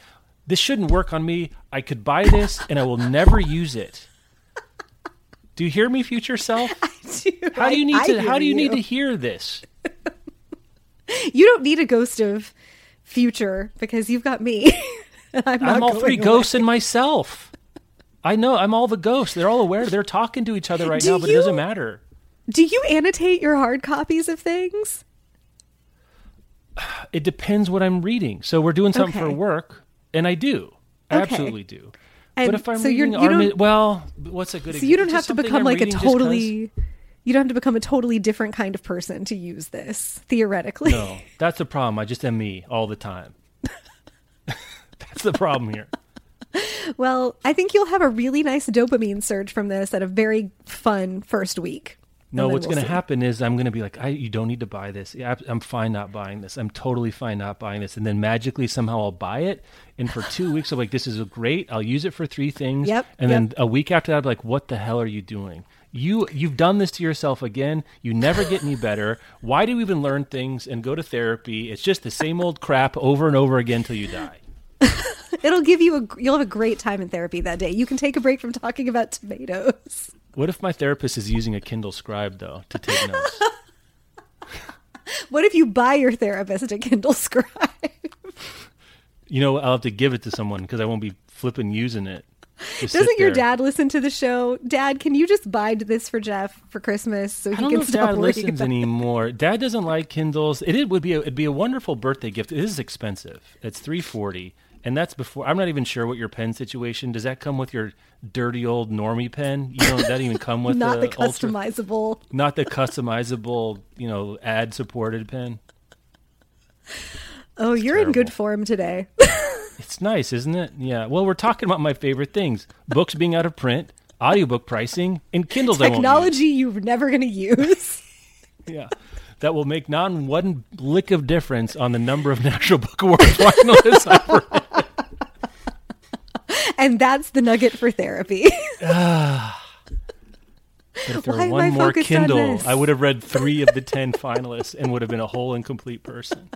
Speaker 1: This shouldn't work on me. I could buy this and I will never use it. Do you hear me, future self? How do you need
Speaker 2: I- I
Speaker 1: to? How
Speaker 2: hear
Speaker 1: do you, need to hear this?
Speaker 2: You don't need a ghost of future because you've got me. I'm,
Speaker 1: I'm all three
Speaker 2: away.
Speaker 1: ghosts in myself. I know. I'm all the ghosts. They're all aware. They're talking to each other right
Speaker 2: Do
Speaker 1: now, but it doesn't matter.
Speaker 2: Do you annotate your hard copies of things?
Speaker 1: It depends what I'm reading. So we're doing something for work, and I do. I
Speaker 2: Okay.
Speaker 1: absolutely do.
Speaker 2: And
Speaker 1: but if I'm
Speaker 2: so you're-
Speaker 1: reading
Speaker 2: you
Speaker 1: Armi-
Speaker 2: don't-
Speaker 1: well, what's a good
Speaker 2: So you don't have to become
Speaker 1: I'm
Speaker 2: like a
Speaker 1: reading just 'cause-
Speaker 2: totally you don't have to become a totally different kind of person to use this theoretically.
Speaker 1: No, that's the problem. I just am me all the time. that's the problem here.
Speaker 2: Well, I think you'll have a really nice dopamine surge from this at a very fun first week.
Speaker 1: No, what's
Speaker 2: we'll
Speaker 1: going to happen is I'm going to be like, I, you don't need to buy this. I'm fine not buying this. I'm totally fine not buying this. And then magically somehow I'll buy it. And for two weeks, I'm like, this is great. I'll use it for three things.
Speaker 2: Yep,
Speaker 1: And
Speaker 2: yep.
Speaker 1: then a week after that, I'm like, what the hell are you doing? You you've done this to yourself again. You never get any better. Why do you even learn things and go to therapy? It's just the same old crap over and over again till you die.
Speaker 2: It'll give you a you'll have a great time in therapy that day. You can take a break from talking about tomatoes.
Speaker 1: What if my therapist is using a Kindle Scribe though to take notes?
Speaker 2: What if you buy your therapist a Kindle Scribe?
Speaker 1: you know, I'll have to give it to someone because I won't be flipping using it. Just
Speaker 2: Doesn't your dad listen to the show? Dad, can you just buy this for Jeff for Christmas so
Speaker 1: I
Speaker 2: he
Speaker 1: don't
Speaker 2: can
Speaker 1: know if
Speaker 2: stop
Speaker 1: Dad listens anymore. Dad doesn't like Kindles. It, it would be a, it'd be a wonderful birthday gift. It is expensive. It's three forty, and that's before. I'm not even sure what your pen situation. Does that come with your dirty old normie pen? You don't. That even come with
Speaker 2: not the
Speaker 1: ultra-
Speaker 2: customizable.
Speaker 1: not the customizable, you know, ad supported pen.
Speaker 2: Oh, you're in good form today.
Speaker 1: It's nice, isn't it? Yeah. Well, we're talking about my favorite things: books being out of print, audiobook pricing, and Kindles. I.
Speaker 2: Technology you're never going to use.
Speaker 1: Yeah. That will make not one lick of difference on the number of National Book Award finalists.
Speaker 2: And that's the nugget for therapy.
Speaker 1: But if there
Speaker 2: Why
Speaker 1: were
Speaker 2: am I
Speaker 1: one more
Speaker 2: on
Speaker 1: Kindle,
Speaker 2: this?
Speaker 1: I would have read three of the ten finalists and would have been a whole and complete person.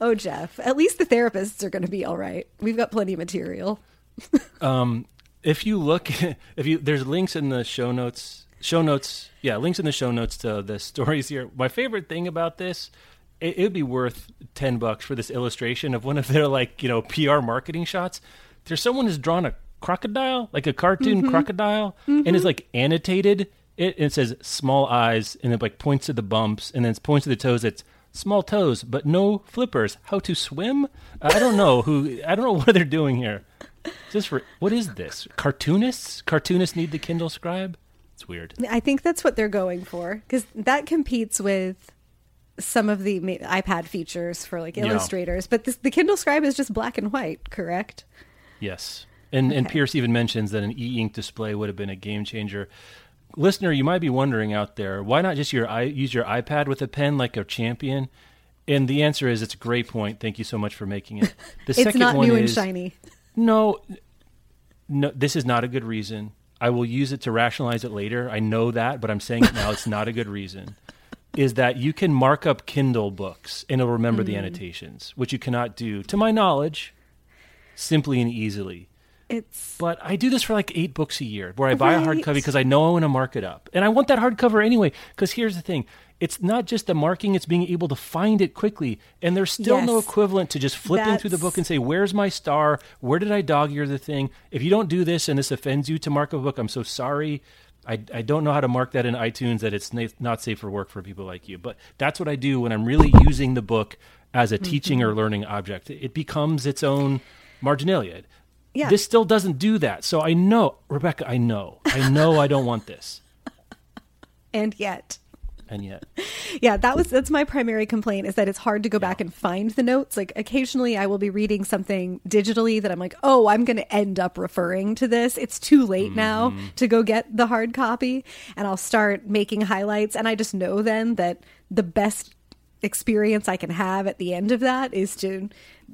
Speaker 2: oh, Jeff. At least the therapists are going to be all right. We've got plenty of material.
Speaker 1: Um, if you look, if you there's links in the show notes. Show notes, yeah, links in the show notes to the stories here. My favorite thing about this, it would be worth ten bucks for this illustration of one of their like you know PR marketing shots. There's someone who's drawn a crocodile, like a cartoon
Speaker 2: Mm-hmm.
Speaker 1: crocodile, and is like annotated. It, it says small eyes, and it like points to the bumps, and then points to the toes. It's small toes, but no flippers. How to swim? I don't know who. I don't know what they're doing here this for what is this? Cartoonists? Cartoonists need the Kindle Scribe. It's weird.
Speaker 2: I think that's what they're going for because that competes with some of the iPad features for like
Speaker 1: Yeah.
Speaker 2: illustrators. But this, the Kindle Scribe is just black and white, correct?
Speaker 1: Yes. And and Pierce even mentions that an e-ink display would have been a game changer. Listener, you might be wondering out there, why not just your use your iPad with a pen like a champion? And the answer is it's a great point. Thank you so much for making it. The
Speaker 2: It's
Speaker 1: second
Speaker 2: not
Speaker 1: one
Speaker 2: new
Speaker 1: is,
Speaker 2: and shiny.
Speaker 1: No, no, this is not a good reason. I will use it to rationalize it later. I know that, but I'm saying it now. It's not a good reason. Is that you can mark up Kindle books and it'll remember
Speaker 2: Mm.
Speaker 1: the annotations, which you cannot do, to my knowledge, simply and easily.
Speaker 2: It's
Speaker 1: But I do this for like eight books a year, where I buy a hardcover because I know I want to mark it up, and I want that hardcover anyway. Because here's the thing: it's not just the marking; it's being able to find it quickly. And there's still no equivalent to just flipping through the book and say, "Where's my star? Where did I dog ear the thing?" If you don't do this and this offends you to mark a book, I'm so sorry. I, I don't know how to mark that in iTunes that it's na- not safe for work for people like you, but that's what I do when I'm really using the book as a teaching
Speaker 2: Mm-hmm.
Speaker 1: or learning object. It becomes its own marginalia.
Speaker 2: Yeah.
Speaker 1: This still doesn't do that. So I know, Rebecca, I know. I know I don't want this.
Speaker 2: and yet.
Speaker 1: And yet,
Speaker 2: Yeah, that was that's my primary complaint is that it's hard to go back and find the notes. Like occasionally I will be reading something digitally that I'm like, "Oh, I'm going to end up referring to this. It's too late now mm-hmm. to go get the hard copy." And I'll start making highlights and I just know then that the best experience I can have at the end of that is to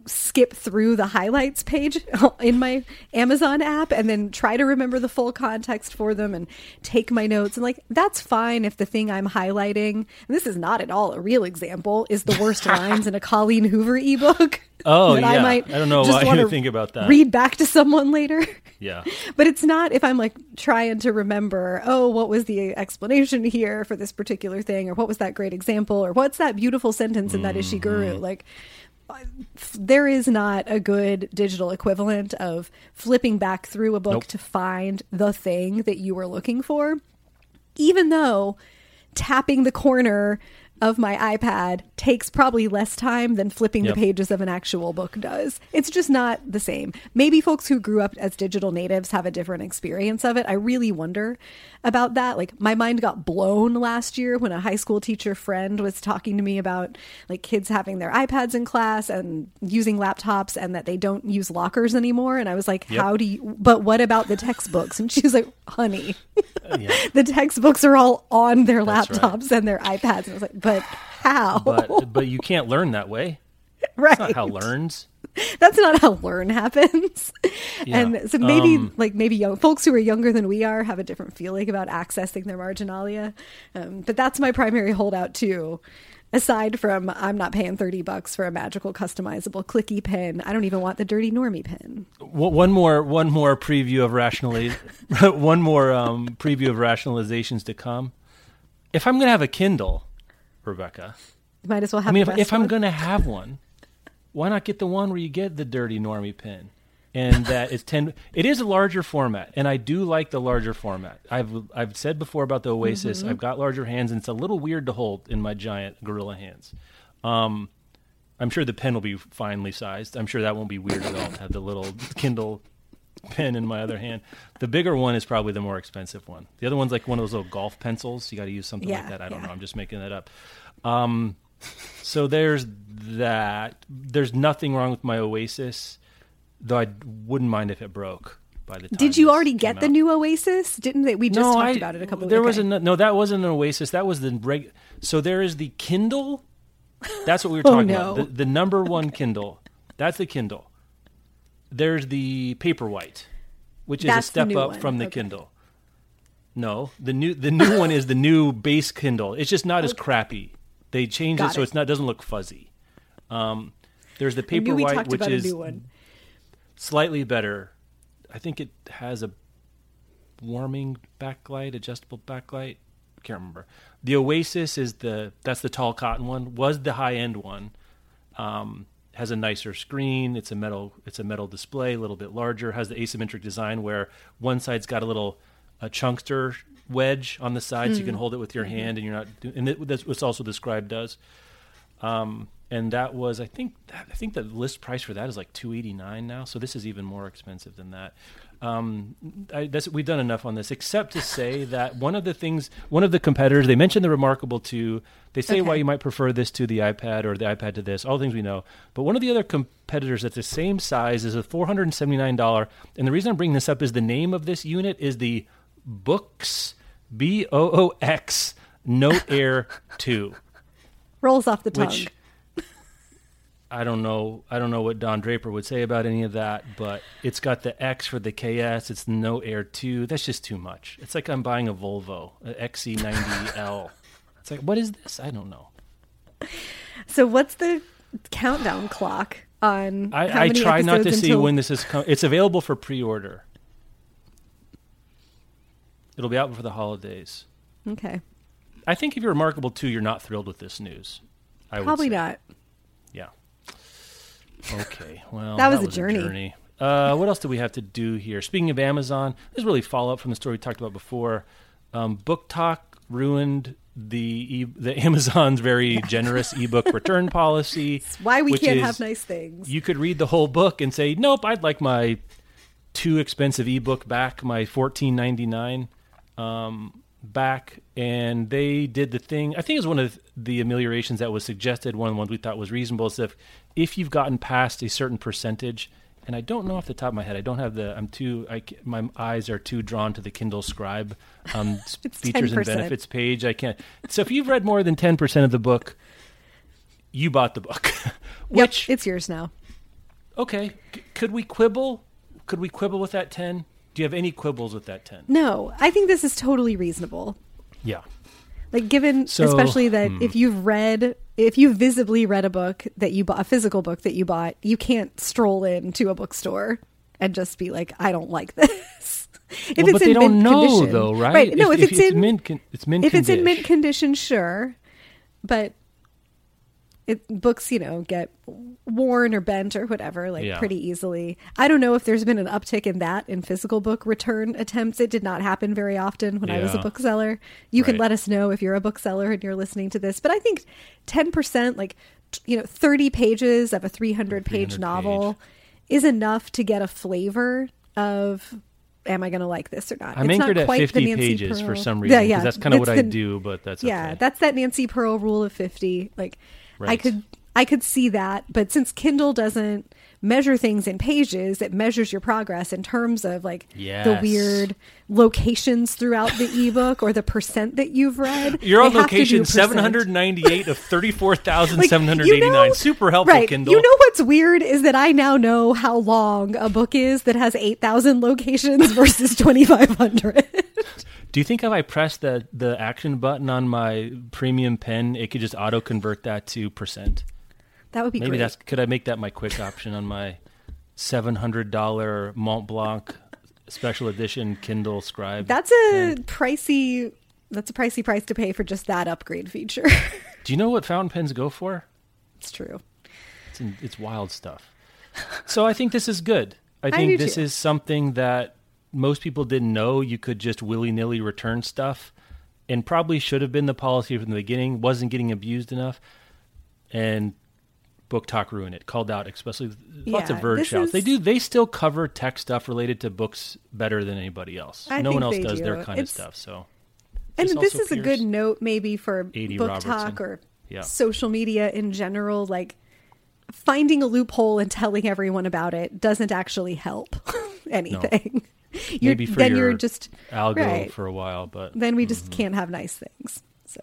Speaker 2: skip through the highlights page in my Amazon app and then try to remember the full context for them and take my notes. And like, that's fine if the thing I'm highlighting, and this is not at all a real example, is the worst lines in a Colleen Hoover ebook.
Speaker 1: Oh,
Speaker 2: that
Speaker 1: yeah.
Speaker 2: I might
Speaker 1: I don't know
Speaker 2: just
Speaker 1: why you think about that.
Speaker 2: Read back to someone later.
Speaker 1: yeah.
Speaker 2: But it's not if I'm like trying to remember, oh, what was the explanation here for this particular thing, or what was that great example, or what's that beautiful sentence in that
Speaker 1: Mm-hmm.
Speaker 2: Ishiguro? Like, there is not a good digital equivalent of flipping back through a book
Speaker 1: Nope.
Speaker 2: to find the thing that you were looking for, even though tapping the corner of my iPad takes probably less time than flipping
Speaker 1: Yep.
Speaker 2: the pages of an actual book does. It's just not the same. Maybe folks who grew up as digital natives have a different experience of it. I really wonder about that. Like my mind got blown last year when a high school teacher friend was talking to me about like kids having their iPads in class and using laptops and that they don't use lockers anymore and I was like,
Speaker 1: Yep.
Speaker 2: "How do you but what about the textbooks?" And she's like, "Honey, uh,
Speaker 1: yeah.
Speaker 2: the textbooks are all on their
Speaker 1: That's right.
Speaker 2: laptops and their iPads." And I was like, "But how?"
Speaker 1: But but you can't learn that way.
Speaker 2: right.
Speaker 1: That's not how learns.
Speaker 2: That's not how learn happens.
Speaker 1: Yeah.
Speaker 2: And so maybe
Speaker 1: Um,
Speaker 2: like maybe young folks who are younger than we are have a different feeling about accessing their marginalia. Um, but that's my primary holdout too. Aside from I'm not paying 30 bucks for a magical customizable clicky pen. I don't even want the dirty normie pen.
Speaker 1: One more one more preview of rationally one more um, preview of rationalizations to come. If I'm going to have a Kindle, Rebecca,
Speaker 2: Might as well have
Speaker 1: I mean, if, if I'm going to have one, why not get the one where you get the dirty normie pen? And that is ten. It is a larger format, and I do like the larger format. I've I've said before about the Oasis.
Speaker 2: Mm-hmm.
Speaker 1: I've got larger hands, and it's a little weird to hold in my giant gorilla hands. Um, I'm sure the pen will be finely sized. I'm sure that won't be weird at all to have the little Kindle pen in my other hand. The bigger one is probably the more expensive one. The other one's like one of those little golf pencils. You got to use something
Speaker 2: Yeah,
Speaker 1: like that. I don't
Speaker 2: yeah.
Speaker 1: know. I'm just making that up. Um, so there's that. There's nothing wrong with my Oasis, though I wouldn't mind if it broke by the time.
Speaker 2: Did you already get the new Oasis? Didn't they? We just
Speaker 1: no,
Speaker 2: talked
Speaker 1: I,
Speaker 2: about it a couple.
Speaker 1: There was
Speaker 2: okay.
Speaker 1: a no. That wasn't an Oasis. That was the reg. So there is the Kindle. That's what we were
Speaker 2: Oh,
Speaker 1: talking
Speaker 2: no.
Speaker 1: about. The, the number one Kindle. That's the Kindle. There's the Paperwhite, which is
Speaker 2: That's
Speaker 1: a step up
Speaker 2: one.
Speaker 1: from the
Speaker 2: Okay.
Speaker 1: Kindle. No, the new the new one is the new base Kindle. It's just not as crappy. They changed
Speaker 2: Got
Speaker 1: it so
Speaker 2: it.
Speaker 1: it's not doesn't look fuzzy. Um, there's the
Speaker 2: paper knew we
Speaker 1: Paperwhite,
Speaker 2: talked
Speaker 1: which is
Speaker 2: a new one.
Speaker 1: slightly better. I think it has a warming backlight, adjustable backlight. Can't remember. The Oasis is the that's the tall cotton one. Was the high end one. Um, has a nicer screen. It's a metal. It's a metal display, a little bit larger. Has the asymmetric design where one side's got a little a chunkster wedge on the side, so you
Speaker 2: Hmm.
Speaker 1: can hold it with your
Speaker 2: Mm-hmm.
Speaker 1: hand, and you're not. do- And it, that's what's also described does. Um, and that was, I think, that, I think the list price for that is like two eighty nine now. So this is even more expensive than that. Um, I, that's, we've done enough on this, except to say that one of the things, one of the competitors, they mentioned the Remarkable Two. They say why you might prefer this to the iPad or the iPad to this. All things we know. But one of the other competitors that's the same size is a four hundred and seventy nine dollar. And the reason I'm bringing this up is the name of this unit is the Boox B O O X Note Air Two
Speaker 2: Rolls off the tongue.
Speaker 1: which I don't know. I don't know what Don Draper would say about any of that, but it's got the X for the KS. It's no Air two. That's just too much. It's like I'm buying a Volvo, a XC90L. It's like, what is this? I don't know.
Speaker 2: So what's the countdown clock on? how
Speaker 1: I, I
Speaker 2: many
Speaker 1: try not to
Speaker 2: episodes
Speaker 1: see when this is. Com- it's available for pre-order. It'll be out before the holidays.
Speaker 2: Okay,
Speaker 1: I think if you're Remarkable two, you're not thrilled with this news. I
Speaker 2: probably not.
Speaker 1: Yeah. Okay. Well,
Speaker 2: That was a journey.
Speaker 1: journey. Uh, what else do we have to do here? Speaking of Amazon, this is really follow up from the story we talked about before. Um, BookTok ruined the e- the Amazon's very generous ebook return policy.
Speaker 2: Why we can't
Speaker 1: is
Speaker 2: have nice things?
Speaker 1: You could read the whole book and say, "Nope, I'd like my too expensive ebook back, my fourteen ninety nine um, back." And they did the thing. I think it was one of the ameliorations that was suggested. One of the ones we thought was reasonable is if if you've gotten past a certain percentage. And I don't know off the top of my head. I don't have the. I'm too. I, my eyes are too drawn to the Kindle Scribe um, features and
Speaker 2: 10%.
Speaker 1: benefits page. I can't. So if you've read more than ten percent of the book, you bought the book.
Speaker 2: Yep,
Speaker 1: Which
Speaker 2: it's yours now.
Speaker 1: Okay. C- could we quibble? Could we quibble with that 10? Do you have any quibbles with that 10?
Speaker 2: No, I think this is totally reasonable.
Speaker 1: Yeah.
Speaker 2: Like given
Speaker 1: So,
Speaker 2: especially that
Speaker 1: hmm.
Speaker 2: if you've read if you visibly read a book that you bought a physical book that you bought, you can't stroll into a bookstore and just be like, I don't like this. if
Speaker 1: Well,
Speaker 2: it's
Speaker 1: but
Speaker 2: in
Speaker 1: they don't
Speaker 2: mint
Speaker 1: know,
Speaker 2: condition.
Speaker 1: though, right?
Speaker 2: Right. No, if, it's, in
Speaker 1: mint, con- it's mint
Speaker 2: if it's in mint
Speaker 1: condition.
Speaker 2: condition, sure. But it books, you know, get worn or bent or whatever, like
Speaker 1: Yeah.
Speaker 2: pretty easily. I don't know if there's been an uptick in that in physical book return attempts. It did not happen very often when I was a bookseller. You can let us know if you're a bookseller and you're listening to this. But I think 10%, like, you know, 30 pages of a 300 page
Speaker 1: 300
Speaker 2: novel is enough to get a flavor of am I going to like this or not?
Speaker 1: I'm
Speaker 2: It's not
Speaker 1: anchored at
Speaker 2: quite the
Speaker 1: 50
Speaker 2: Nancy
Speaker 1: pages for some reason.
Speaker 2: Yeah, yeah.
Speaker 1: That's kind of what
Speaker 2: It's
Speaker 1: I do, but that's
Speaker 2: yeah,
Speaker 1: okay.
Speaker 2: that's that Nancy Pearl rule of 50. Like I could I could see that, but since Kindle doesn't measure things in pages, it measures your progress in terms of like the weird locations throughout the ebook or the percent that you've read.
Speaker 1: You're on
Speaker 2: They have to do
Speaker 1: location 798 of
Speaker 2: Like,
Speaker 1: 34,789.
Speaker 2: you know-
Speaker 1: Super helpful,
Speaker 2: right.
Speaker 1: Kindle.
Speaker 2: You know what's weird is that I now know how long a book is that has 8,000 locations versus 2,500.
Speaker 1: Do you think if I press the, the action button on my premium pen, it could just auto convert that to percent?
Speaker 2: That would be
Speaker 1: Maybe
Speaker 2: great.
Speaker 1: that's could I make that my quick option on my seven hundred dollar Mont Blanc special edition Kindle Scribe?
Speaker 2: That's a pricey. That's a pricey price to pay for just that upgrade feature.
Speaker 1: Do you know what fountain pens go for?
Speaker 2: it's true.
Speaker 1: It's, it's wild stuff. So I think this is good. I think this
Speaker 2: too.
Speaker 1: is something that most people didn't know you could just willy nilly return stuff, and probably should have been the policy from the beginning. Wasn't getting abused enough, and BookTok ruined it. Called out, especially lots
Speaker 2: Yeah,
Speaker 1: of Verge
Speaker 2: this
Speaker 1: shouts. They do. They still cover tech stuff related to books better than anybody else.
Speaker 2: I
Speaker 1: no one else does their kind
Speaker 2: It's-
Speaker 1: of stuff. So,
Speaker 2: And
Speaker 1: Just
Speaker 2: this
Speaker 1: also
Speaker 2: is a good note, maybe for
Speaker 1: 80
Speaker 2: book
Speaker 1: Robertson.
Speaker 2: talk or
Speaker 1: Yeah.
Speaker 2: social media in general. Like finding a loophole and telling everyone about it doesn't actually help anything. You're,
Speaker 1: maybe for
Speaker 2: then
Speaker 1: your
Speaker 2: you're just
Speaker 1: algo
Speaker 2: right.
Speaker 1: for a while, but
Speaker 2: Then we just
Speaker 1: Mm-hmm.
Speaker 2: can't have nice things. So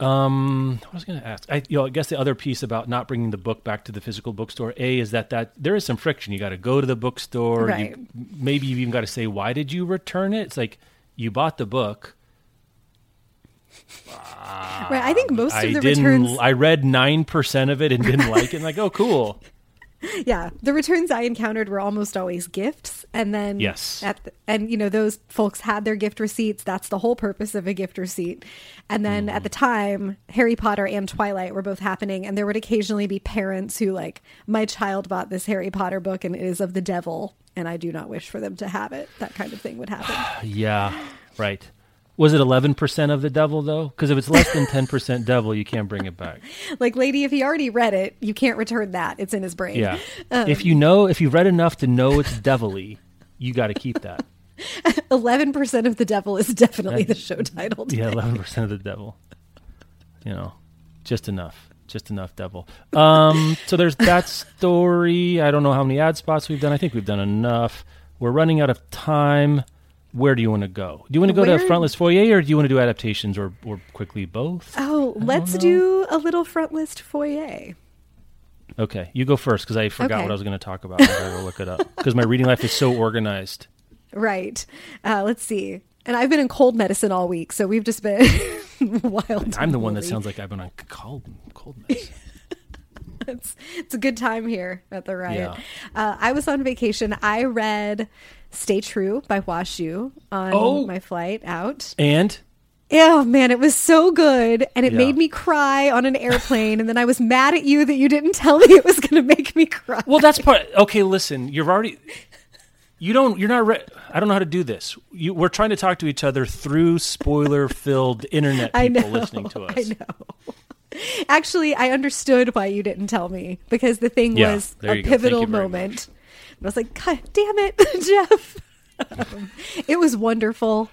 Speaker 1: Um, what was I going to ask? I, you know, I guess the other piece about not bringing the book back to the physical bookstore, a is that that there is some friction. You got to go to the bookstore.
Speaker 2: Right.
Speaker 1: You, maybe you've even got to say, why did you return it? It's like you bought the book.
Speaker 2: right, I think most
Speaker 1: I
Speaker 2: of the
Speaker 1: didn't.
Speaker 2: returns.
Speaker 1: I read nine percent of it and didn't like it. And like, oh, cool.
Speaker 2: yeah the returns i encountered were almost always gifts and then
Speaker 1: Yes.
Speaker 2: at the, and you know those folks had their gift receipts that's the whole purpose of a gift receipt and then
Speaker 1: Mm-hmm.
Speaker 2: at the time harry potter and twilight were both happening and there would occasionally be parents who like my child bought this harry potter book and it is of the devil and i do not wish for them to have it that kind of thing would happen
Speaker 1: Yeah, right. Was it eleven percent of the devil though? Because if it's less than ten percent devil, you can't bring it back.
Speaker 2: like lady if he already read it you can't return that it's in his brain
Speaker 1: Yeah.
Speaker 2: Um,
Speaker 1: if you know, if you read enough to know it's devilly, you got to keep that.
Speaker 2: 11% of the devil is definitely the show title
Speaker 1: Yeah, eleven percent of the devil. You know, just enough, just enough devil. Um, so there's that story. I don't know how many ad spots we've done. I think we've done enough. We're running out of time. Where do you want to go? Do you want to go
Speaker 2: Where-
Speaker 1: to Frontlist Foyer, or do you want to do adaptations, or or quickly both?
Speaker 2: Oh, let's do a little front list foyer.
Speaker 1: Okay, you go first because I forgot
Speaker 2: Okay.
Speaker 1: what I was going to talk about. I gotta look it up because my reading life is so organized.
Speaker 2: Right. Uh, let's see. And I've been in cold medicine all week, so we've just been wild.
Speaker 1: I'm the one that sounds like I've been on cold cold medicine.
Speaker 2: it's, it's a good time here at the riot.
Speaker 1: Yeah.
Speaker 2: Uh, I was on vacation. I read Stay True by Hua Hsu on
Speaker 1: Oh.
Speaker 2: my flight out.
Speaker 1: and
Speaker 2: Oh man, it was so good. And it
Speaker 1: Yeah.
Speaker 2: made me cry on an airplane. and then I was mad at you that you didn't tell me it was going to make me cry.
Speaker 1: well, that's part. Okay, listen, you're already. You don't. You're not. Re- I don't know how to do this. You, we're trying to talk to each other through spoiler-filled internet
Speaker 2: I know.
Speaker 1: listening to us.
Speaker 2: I know. Actually, I understood why you didn't tell me because the thing
Speaker 1: Yeah,
Speaker 2: was a pivotal moment. I was like, God damn it, Jeff. Um, it was wonderful.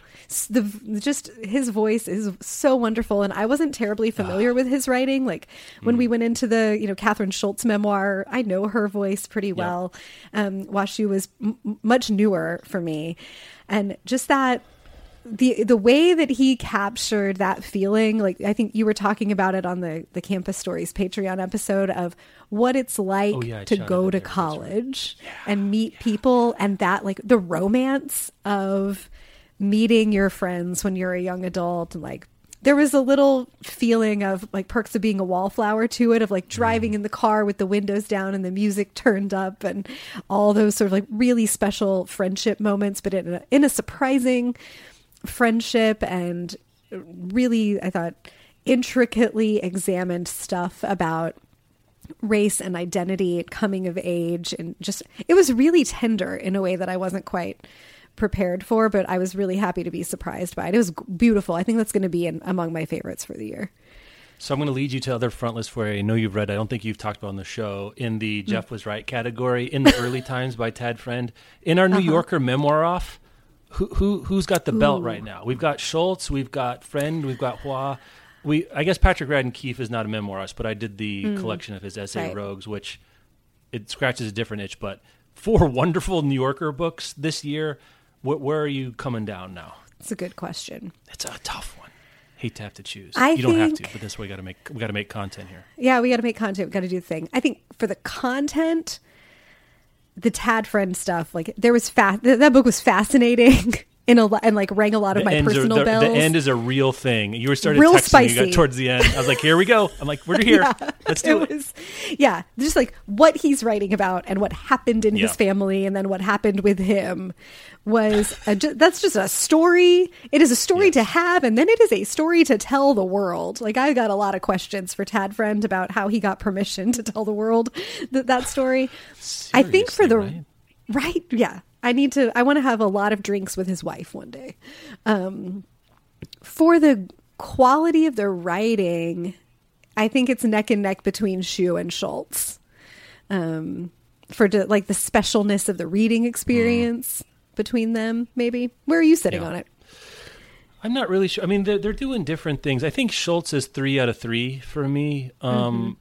Speaker 2: The just his voice is so wonderful, and I wasn't terribly familiar with his writing. Like when
Speaker 1: Mm.
Speaker 2: we went into the you know Kathryn Schulz memoir, I know her voice pretty well. Um, Hua Hsu was m- much newer for me, and just that the the way that he captured that feeling like i think you were talking about it on the the campus stories patreon episode of what it's like
Speaker 1: Oh, yeah,
Speaker 2: to go to.
Speaker 1: That's right.
Speaker 2: college and meet people and that like the romance of meeting your friends when you're a young adult and like there was a little feeling of like perks of being a wallflower to it of like driving in the car with the windows down and the music turned up and all those sort of like really special friendship moments but in a, in a surprising friendship and really i thought intricately examined stuff about race and identity coming of age and just it was really tender in a way that i wasn't quite prepared for but i was really happy to be surprised by it. It was beautiful. I think that's going to be in, among my favorites for the year.
Speaker 1: So I'm going to lead you to other front lists where I know you've read. I don't think you've talked about on the show. In the mm. Jeff was right category in the early times by Tad Friend in our New uh-huh. Yorker memoir off. Who who who's got the belt right now? We've got Schulz, we've got Friend, we've got Hua. We I guess Patrick Radden Keefe is not a memoirist, but I did the mm. collection of his essay
Speaker 2: Right.
Speaker 1: rogues, which it scratches a different itch. But four wonderful New Yorker books this year. Wh- where are you coming down now?
Speaker 2: it's a good question
Speaker 1: It's a tough one. Hate to have to choose.
Speaker 2: I
Speaker 1: you don't have to, but this way we got to make we got to make content here.
Speaker 2: yeah we got to make content we got to do the thing i think for the content the tad friend stuff like there was that that book was fascinating in a and like rang a lot of my
Speaker 1: ends are-
Speaker 2: personal
Speaker 1: the,
Speaker 2: bells
Speaker 1: the end is a real thing. You were started
Speaker 2: Real
Speaker 1: texting.
Speaker 2: Spicy.
Speaker 1: got towards the end. I was like, "Here we go." I'm like, "We're here. Let's do it."
Speaker 2: was yeah just like what he's writing about and what happened in his family and then what happened with him was a, that's just a story it is a story
Speaker 1: Yes.
Speaker 2: to have and then it is a story to tell the world like i got a lot of questions for tad friend about how he got permission to tell the world that, that story i think for the
Speaker 1: Seriously,
Speaker 2: right yeah i need to i want to have a lot of drinks with his wife one day um for the quality of the writing I think it's neck and neck between Hsu and Schulz. Um, for the, like the specialness of the reading experience between them, maybe. Where are you sitting
Speaker 1: Yeah.
Speaker 2: on it?
Speaker 1: I'm not really sure. I mean, they're, they're doing different things. I think Schulz is three out of three for me, um,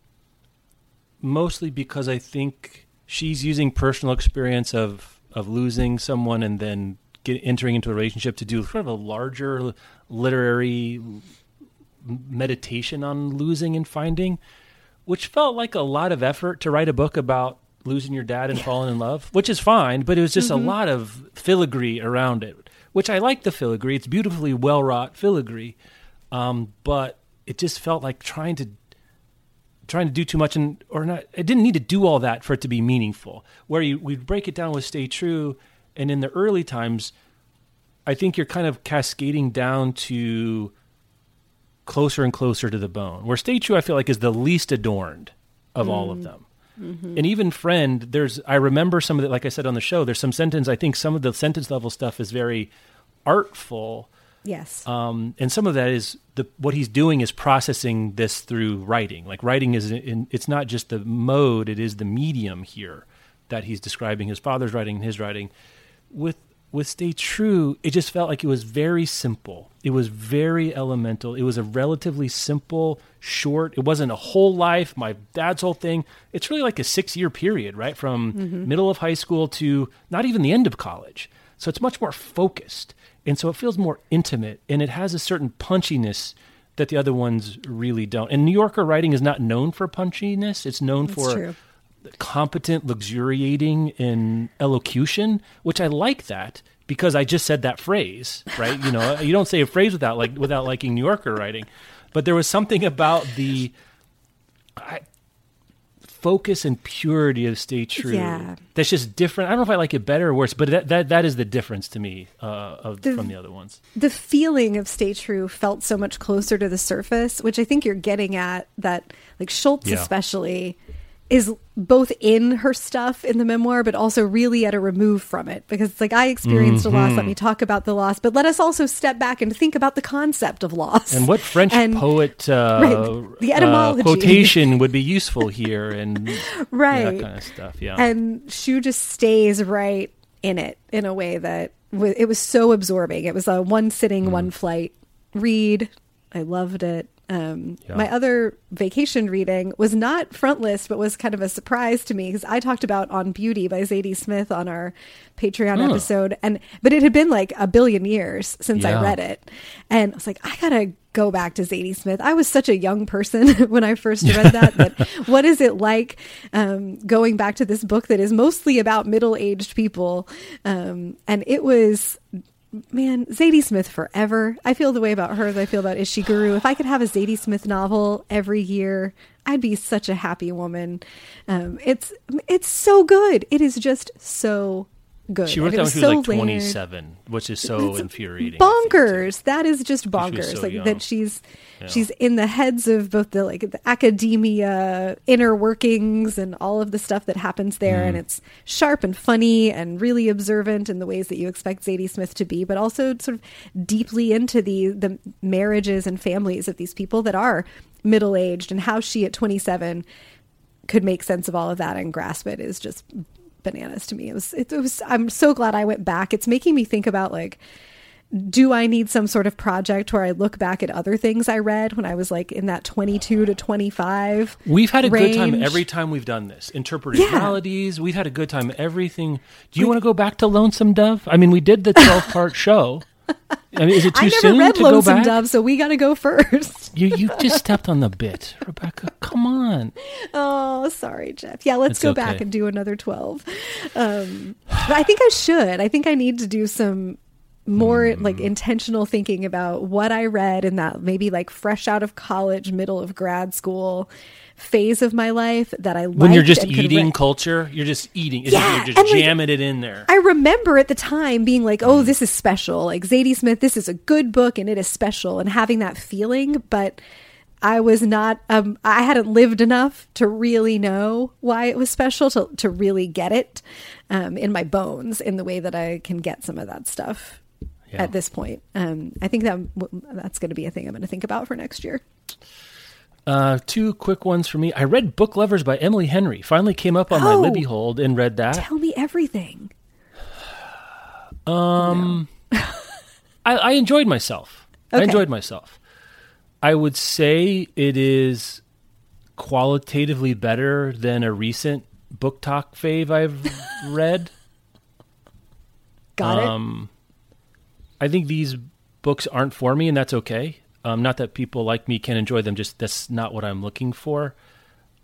Speaker 1: mostly because I think she's using personal experience of of losing someone and then get, entering into a relationship to do sort of a larger literary meditation on losing and finding, which felt like a lot of effort to write a book about losing your dad and falling in love, which is fine, but it was just a lot of filigree around it, which I like the filigree. It's beautifully well wrought filigree, um, but it just felt like trying to trying to do too much and or not it didn't need to do all that for it to be meaningful. Where you we break it down with stay true and in the early times i think you're kind of cascading down to closer and closer to the bone where stay true i feel like is the least adorned of all of mm-hmm. them. Mm-hmm. And even friend there's i remember some of the like i said on the show there's some sentence i think some of the sentence level stuff is very artful
Speaker 2: Yes.
Speaker 1: um, and some of that is the what he's doing is processing this through writing. Like writing is in, it's not just the mode; it is the medium here that he's describing his father's writing and his writing. With with Stay True, it just felt like it was very simple. It was very elemental. It was a relatively simple, short. It wasn't a whole life. My dad's whole thing. It's really like a six year period, right, from middle of high school to not even the end of college. So it's much more focused. And so it feels more intimate and it has a certain punchiness that the other ones really don't. And New Yorker writing is not known for punchiness. It's known
Speaker 2: That's
Speaker 1: for
Speaker 2: true.
Speaker 1: competent, luxuriating in elocution, which I like that because I just said that phrase, right? You know, you don't say a phrase without like without liking New Yorker writing, but there was something about the I, focus and purity of "Stay True"
Speaker 2: Yeah.
Speaker 1: that's just different. I don't know if I like it better or worse, but that that, that is the difference to me uh, of,
Speaker 2: The-
Speaker 1: from the other ones.
Speaker 2: the feeling of stay true felt so much closer to the surface which i think you're getting at that like schulz
Speaker 1: Yeah.
Speaker 2: especially is both in her stuff in the memoir but also really at a remove from it because it's like i experienced a
Speaker 1: Mm-hmm.
Speaker 2: loss let me talk about the loss but let us also step back and think about the concept of loss
Speaker 1: And what French
Speaker 2: And-
Speaker 1: poet uh,
Speaker 2: Right, the
Speaker 1: uh,
Speaker 2: etymology.
Speaker 1: quotation would be useful here, and
Speaker 2: right
Speaker 1: that kind of stuff. Yeah,
Speaker 2: and Hsu just stays right in it in a way that w- it was so absorbing. It was a one sitting,
Speaker 1: Mm.
Speaker 2: one flight read. I loved it. Um,
Speaker 1: Yeah.
Speaker 2: My other vacation reading was not front list, but was kind of a surprise to me because I talked about On Beauty by Zadie Smith on our Patreon
Speaker 1: Oh.
Speaker 2: episode, and but it had been like a billion years since I read it, and I was like, I gotta go back to Zadie Smith. I was such a young person when I first read that. That what is it like um, going back to this book that is mostly about middle aged people, um, and it was man, Zadie Smith forever. I feel the way about her as I feel about Ishiguro. If I could have a Zadie Smith novel every year, I'd be such a happy woman. Um, it's it's so good. It is just so good.
Speaker 1: she wrote that when she was
Speaker 2: so
Speaker 1: like
Speaker 2: layered.
Speaker 1: twenty-seven, which is so infuriating.
Speaker 2: Bonkers. That is just bonkers.
Speaker 1: so
Speaker 2: like
Speaker 1: young.
Speaker 2: that she's
Speaker 1: Yeah.
Speaker 2: she's in the heads of both the like the academia inner workings and all of the stuff that happens there
Speaker 1: Mm.
Speaker 2: and it's sharp and funny and really observant in the ways that you expect Zadie Smith to be, but also sort of deeply into the the marriages and families of these people that are middle aged and how she at 27 could make sense of all of that and grasp it is just bananas to me. It was, it, was, I'm so glad I went back. It's making me think about like, do I need some sort of project where I look back at other things I read when I was like in that 22 to 25?
Speaker 1: We've had a good time every time we've done this. Interpreting
Speaker 2: Yeah.
Speaker 1: melodies. We've had a good time. Everything. Do you want to go back to Lonesome Dove? I mean, we did the twelve-part show. I mean, is it too
Speaker 2: I never
Speaker 1: soon
Speaker 2: read
Speaker 1: to go
Speaker 2: Lonesome
Speaker 1: back?
Speaker 2: Dove, so we got to go first.
Speaker 1: You you just stepped on the bit, Rebecca. Come on.
Speaker 2: Oh, sorry, Jeff. Yeah, let's
Speaker 1: It's
Speaker 2: go back and do another 12. Um, but I think I should. I think I need to do some more
Speaker 1: Hmm.
Speaker 2: like intentional thinking about what I read in that maybe like fresh out of college, middle of grad school phase of my life that I
Speaker 1: When you're just eating
Speaker 2: re-
Speaker 1: culture, you're just eating. It's
Speaker 2: Yeah,
Speaker 1: you're just
Speaker 2: and, like,
Speaker 1: jamming it in there.
Speaker 2: I remember at the time being like. "Oh, this is special." Like Zadie Smith, this is a good book and it is special, and having that feeling. But I was not. Um, I hadn't lived enough to really know why it was special to to really get it um, in my bones in the way that I can get some of that stuff
Speaker 1: Yeah.
Speaker 2: at this point. Um, I think that that's going to be a thing I'm going to think about for next year.
Speaker 1: Uh, two quick ones for me. I read Book Lovers by Emily Henry. Finally came up on my
Speaker 2: Oh.
Speaker 1: Libby hold and read that.
Speaker 2: Tell me everything.
Speaker 1: Um, I, I enjoyed myself. I enjoyed myself. I would say it is qualitatively better than a recent BookTok fave I've read.
Speaker 2: Got it.
Speaker 1: Um, I think these books aren't for me, and that's okay. Um, not that people like me can enjoy them, just that's not what I'm looking for.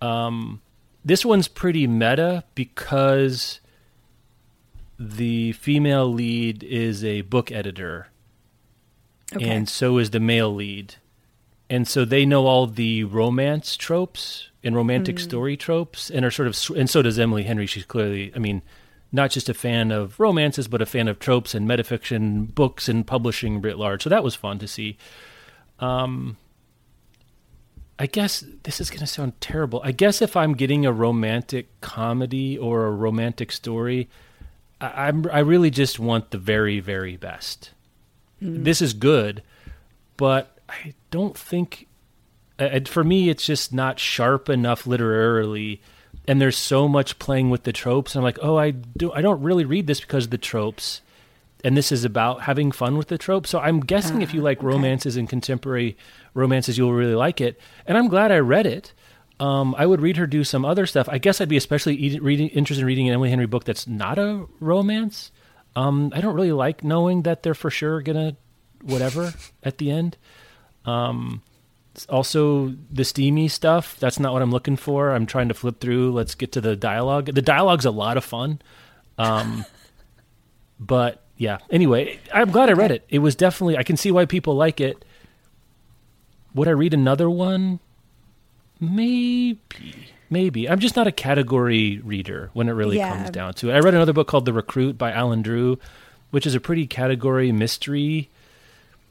Speaker 1: Um, this one's pretty meta because the female lead is a book editor,
Speaker 2: Okay.
Speaker 1: and so is the male lead. And so they know all the romance tropes and romantic story tropes, and are sort of, and so does Emily Henry. She's clearly, I mean, not just a fan of romances, but a fan of tropes and metafiction books and publishing writ large. So that was fun to see. Um, I guess this is going to sound terrible. I guess if I'm getting a romantic comedy or a romantic story, I, I'm I really just want the very very best. This is good, but I don't think uh, for me it's just not sharp enough literarily and there's so much playing with the tropes and I'm like, "Oh, I do I don't really read this because of the tropes." And this is about having fun with the trope. So I'm guessing if you like romances and contemporary romances, you'll really like it. And I'm glad I read it. Um, I would read her do some other stuff. I guess I'd be especially reading, interested in reading an Emily Henry book that's not a romance. Um, I don't really like knowing that they're for sure gonna whatever at the end. Um, also the steamy stuff. That's not what I'm looking for. I'm trying to flip through. Let's get to the dialogue. The dialogue's a lot of fun. Um, but yeah. Anyway, I'm glad I read it. It was definitely. I can see why people like it. Would I read another one? Maybe. Maybe. I'm just not a category reader when it really
Speaker 2: Yeah.
Speaker 1: comes down to it. I read another book called The Recruit by Alan Drew, which is a pretty category mystery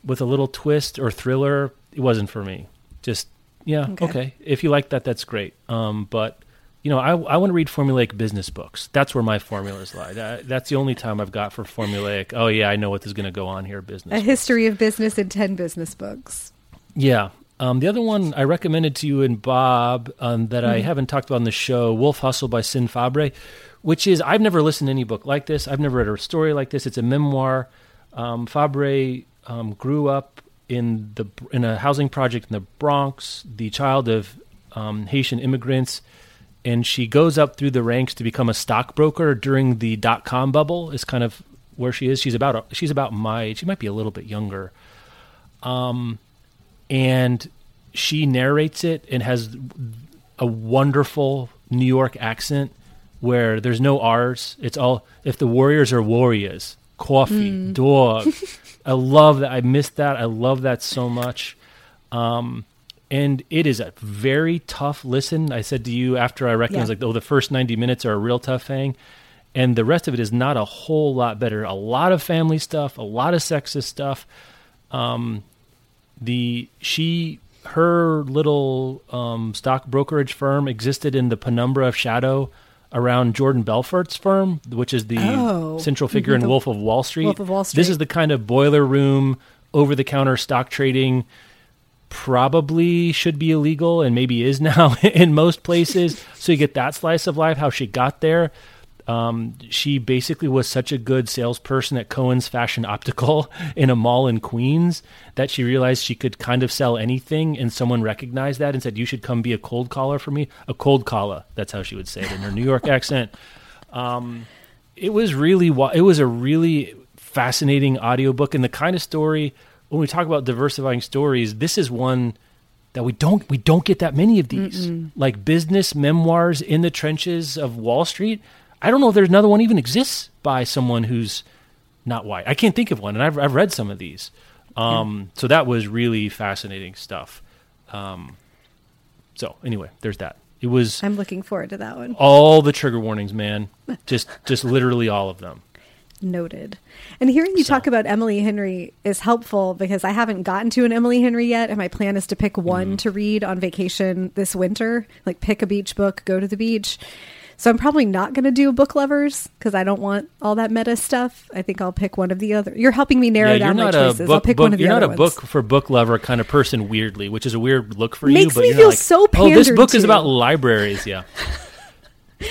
Speaker 1: with a little twist or thriller. It wasn't for me. Just yeah,
Speaker 2: Okay.
Speaker 1: okay. If you like that, that's great. Um, but you know, I I want to read formulaic business books. That's where my formulas lie. That, that's the only time I've got for formulaic. Oh yeah, I know what is going to go on here. Business.
Speaker 2: A history of business in 10 business books.
Speaker 1: Yeah. Um, the other one I recommended to you and Bob um, that I haven't talked about on the show, Wolf Hustle by Sin Fabre, which is I've never listened to any book like this. I've never read a story like this. It's a memoir. Um, Fabre um, grew up in the in a housing project in the Bronx, the child of um, Haitian immigrants, and she goes up through the ranks to become a stockbroker during the dot com bubble. Is kind of where she is. She's about she's about my age. She might be a little bit younger Um, and she narrates it and has a wonderful New York accent where there's no R's. It's all if the Warriors are Warriors, coffee, dog. I love that. I missed that. I love that so much. Um, and it is a very tough listen. I said to you after I recognized,
Speaker 2: Yeah.
Speaker 1: like, oh, the first 90 minutes are a real tough thing. And the rest of it is not a whole lot better. A lot of family stuff, a lot of sexist stuff the she her little um, stock brokerage firm existed in the penumbra of shadow around Jordan Belfort's firm, which is the
Speaker 2: Oh.
Speaker 1: central figure in Wolf of Wall Street.
Speaker 2: Wolf of Wall Street.
Speaker 1: This is the kind of boiler room, over the counter stock trading. Probably should be illegal and maybe is now in most places. So you get that slice of life, how she got there. Um, she basically was such a good salesperson at Cohen's Fashion Optical in a mall in Queens that she realized she could kind of sell anything, and someone recognized that and said, "You should come be a cold caller for me." A cold caller. That's how she would say it in her New York accent. Um, it was really, it was a really fascinating audiobook and the kind of story when we talk about diversifying stories this is one that we don't we don't get that many of these. Like business memoirs in the trenches of Wall Street. I don't know if there's another one even exists by someone who's not white. I can't think of one and I've I've read some of these. Um so that was really fascinating stuff. Um so anyway there's that. It was
Speaker 2: I'm looking forward to that one.
Speaker 1: all the trigger warnings man. Just just literally all of them
Speaker 2: Noted. And hearing you
Speaker 1: So-
Speaker 2: talk about Emily Henry is helpful because I haven't gotten to an Emily Henry yet, and my plan is to pick one
Speaker 1: Mm-hmm.
Speaker 2: to read on vacation this winter. Like pick a beach book, go to the beach. So I'm probably not going to do book lovers because I don't want all that meta stuff. I think I'll pick one of the other. You're helping me narrow
Speaker 1: yeah,
Speaker 2: down my choices.
Speaker 1: book.
Speaker 2: I'll pick
Speaker 1: book-
Speaker 2: one of the other you're
Speaker 1: not a
Speaker 2: ones.
Speaker 1: book for book lover kind of person. Weirdly, which is a weird look for
Speaker 2: Makes
Speaker 1: you. But
Speaker 2: me
Speaker 1: you're
Speaker 2: feel
Speaker 1: like,
Speaker 2: so
Speaker 1: Oh, this
Speaker 2: pandered
Speaker 1: book is about libraries. Yeah,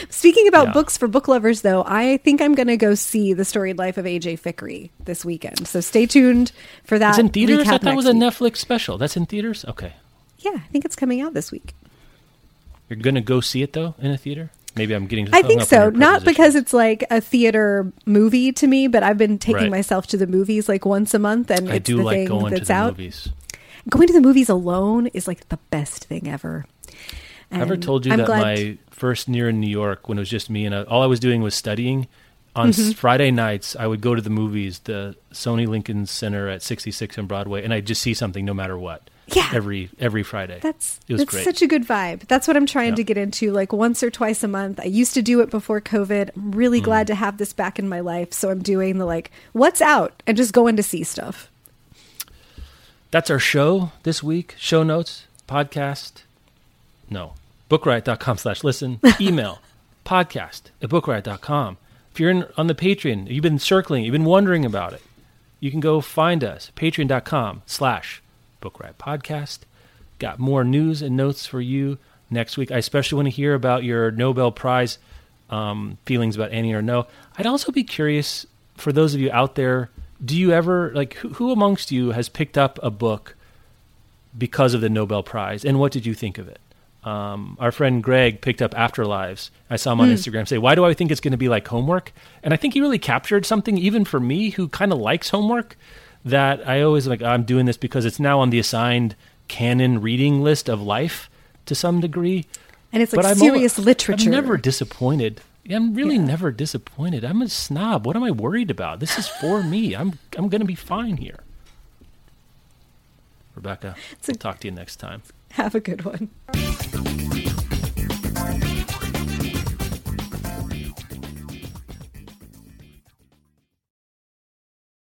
Speaker 2: Speaking about
Speaker 1: Yeah.
Speaker 2: books for book lovers, though, I think I'm going to go see the storied life of AJ Fikry this weekend. So stay tuned for that.
Speaker 1: it's in theaters. I thought that was a
Speaker 2: week.
Speaker 1: Netflix special. That's in theaters. Okay,
Speaker 2: Yeah, I think it's coming out this week.
Speaker 1: you're gonna go see it though in a theater. Maybe I'm getting.
Speaker 2: I think so. Not because it's like a theater movie to me, but I've been taking
Speaker 1: Right.
Speaker 2: myself to the movies like once a month, and
Speaker 1: I
Speaker 2: it's
Speaker 1: do
Speaker 2: the
Speaker 1: like
Speaker 2: thing
Speaker 1: going to
Speaker 2: that's
Speaker 1: the
Speaker 2: out.
Speaker 1: movies.
Speaker 2: Going to the movies alone is like the best thing ever.
Speaker 1: I ever told you
Speaker 2: I'm
Speaker 1: that
Speaker 2: glad-
Speaker 1: my first year in New York, when it was just me and uh all I was doing was studying. On
Speaker 2: Mm-hmm.
Speaker 1: Friday nights, I would go to the movies, the Sony Lincoln Center at 66 on Broadway, and I'd just see something no matter what.
Speaker 2: Yeah.
Speaker 1: every every Friday.
Speaker 2: That's
Speaker 1: it was
Speaker 2: that's
Speaker 1: great.
Speaker 2: such a good vibe. That's what I'm trying
Speaker 1: Yeah.
Speaker 2: to get into, like once or twice a month. I used to do it before COVID. I'm really
Speaker 1: Mm.
Speaker 2: glad to have this back in my life. So I'm doing the like, what's out, and just going to see stuff.
Speaker 1: That's our show this week. Show notes, podcast. No. Bookriot.com slash listen. Email podcast at bookriot.com. If you're in, on the Patreon, you've been circling, you've been wondering about it, you can go find us. Patreon.com slash bookriot podcast. Got more news and notes for you next week. I especially want to hear about your Nobel Prize um, feelings about Annie or no. I'd also be curious for those of you out there. Do you ever like who, who amongst you has picked up a book because of the Nobel Prize, and what did you think of it? Um, our friend Greg picked up Afterlives. I saw him on Instagram say, "Why do I think it's going to be like homework?" And I think he really captured something, even for me, who kind of likes homework. That I always like. I'm doing this because it's now on the assigned canon reading list of life to some degree.
Speaker 2: And it's like
Speaker 1: but I'm
Speaker 2: serious
Speaker 1: al-
Speaker 2: literature.
Speaker 1: I'm never disappointed. I'm really
Speaker 2: Yeah.
Speaker 1: never disappointed. I'm a snob. What am I worried about? This is for me. I'm I'm going to be fine here. Rebecca,
Speaker 2: It's a-
Speaker 1: we'll talk to you next time.
Speaker 2: Have a good one.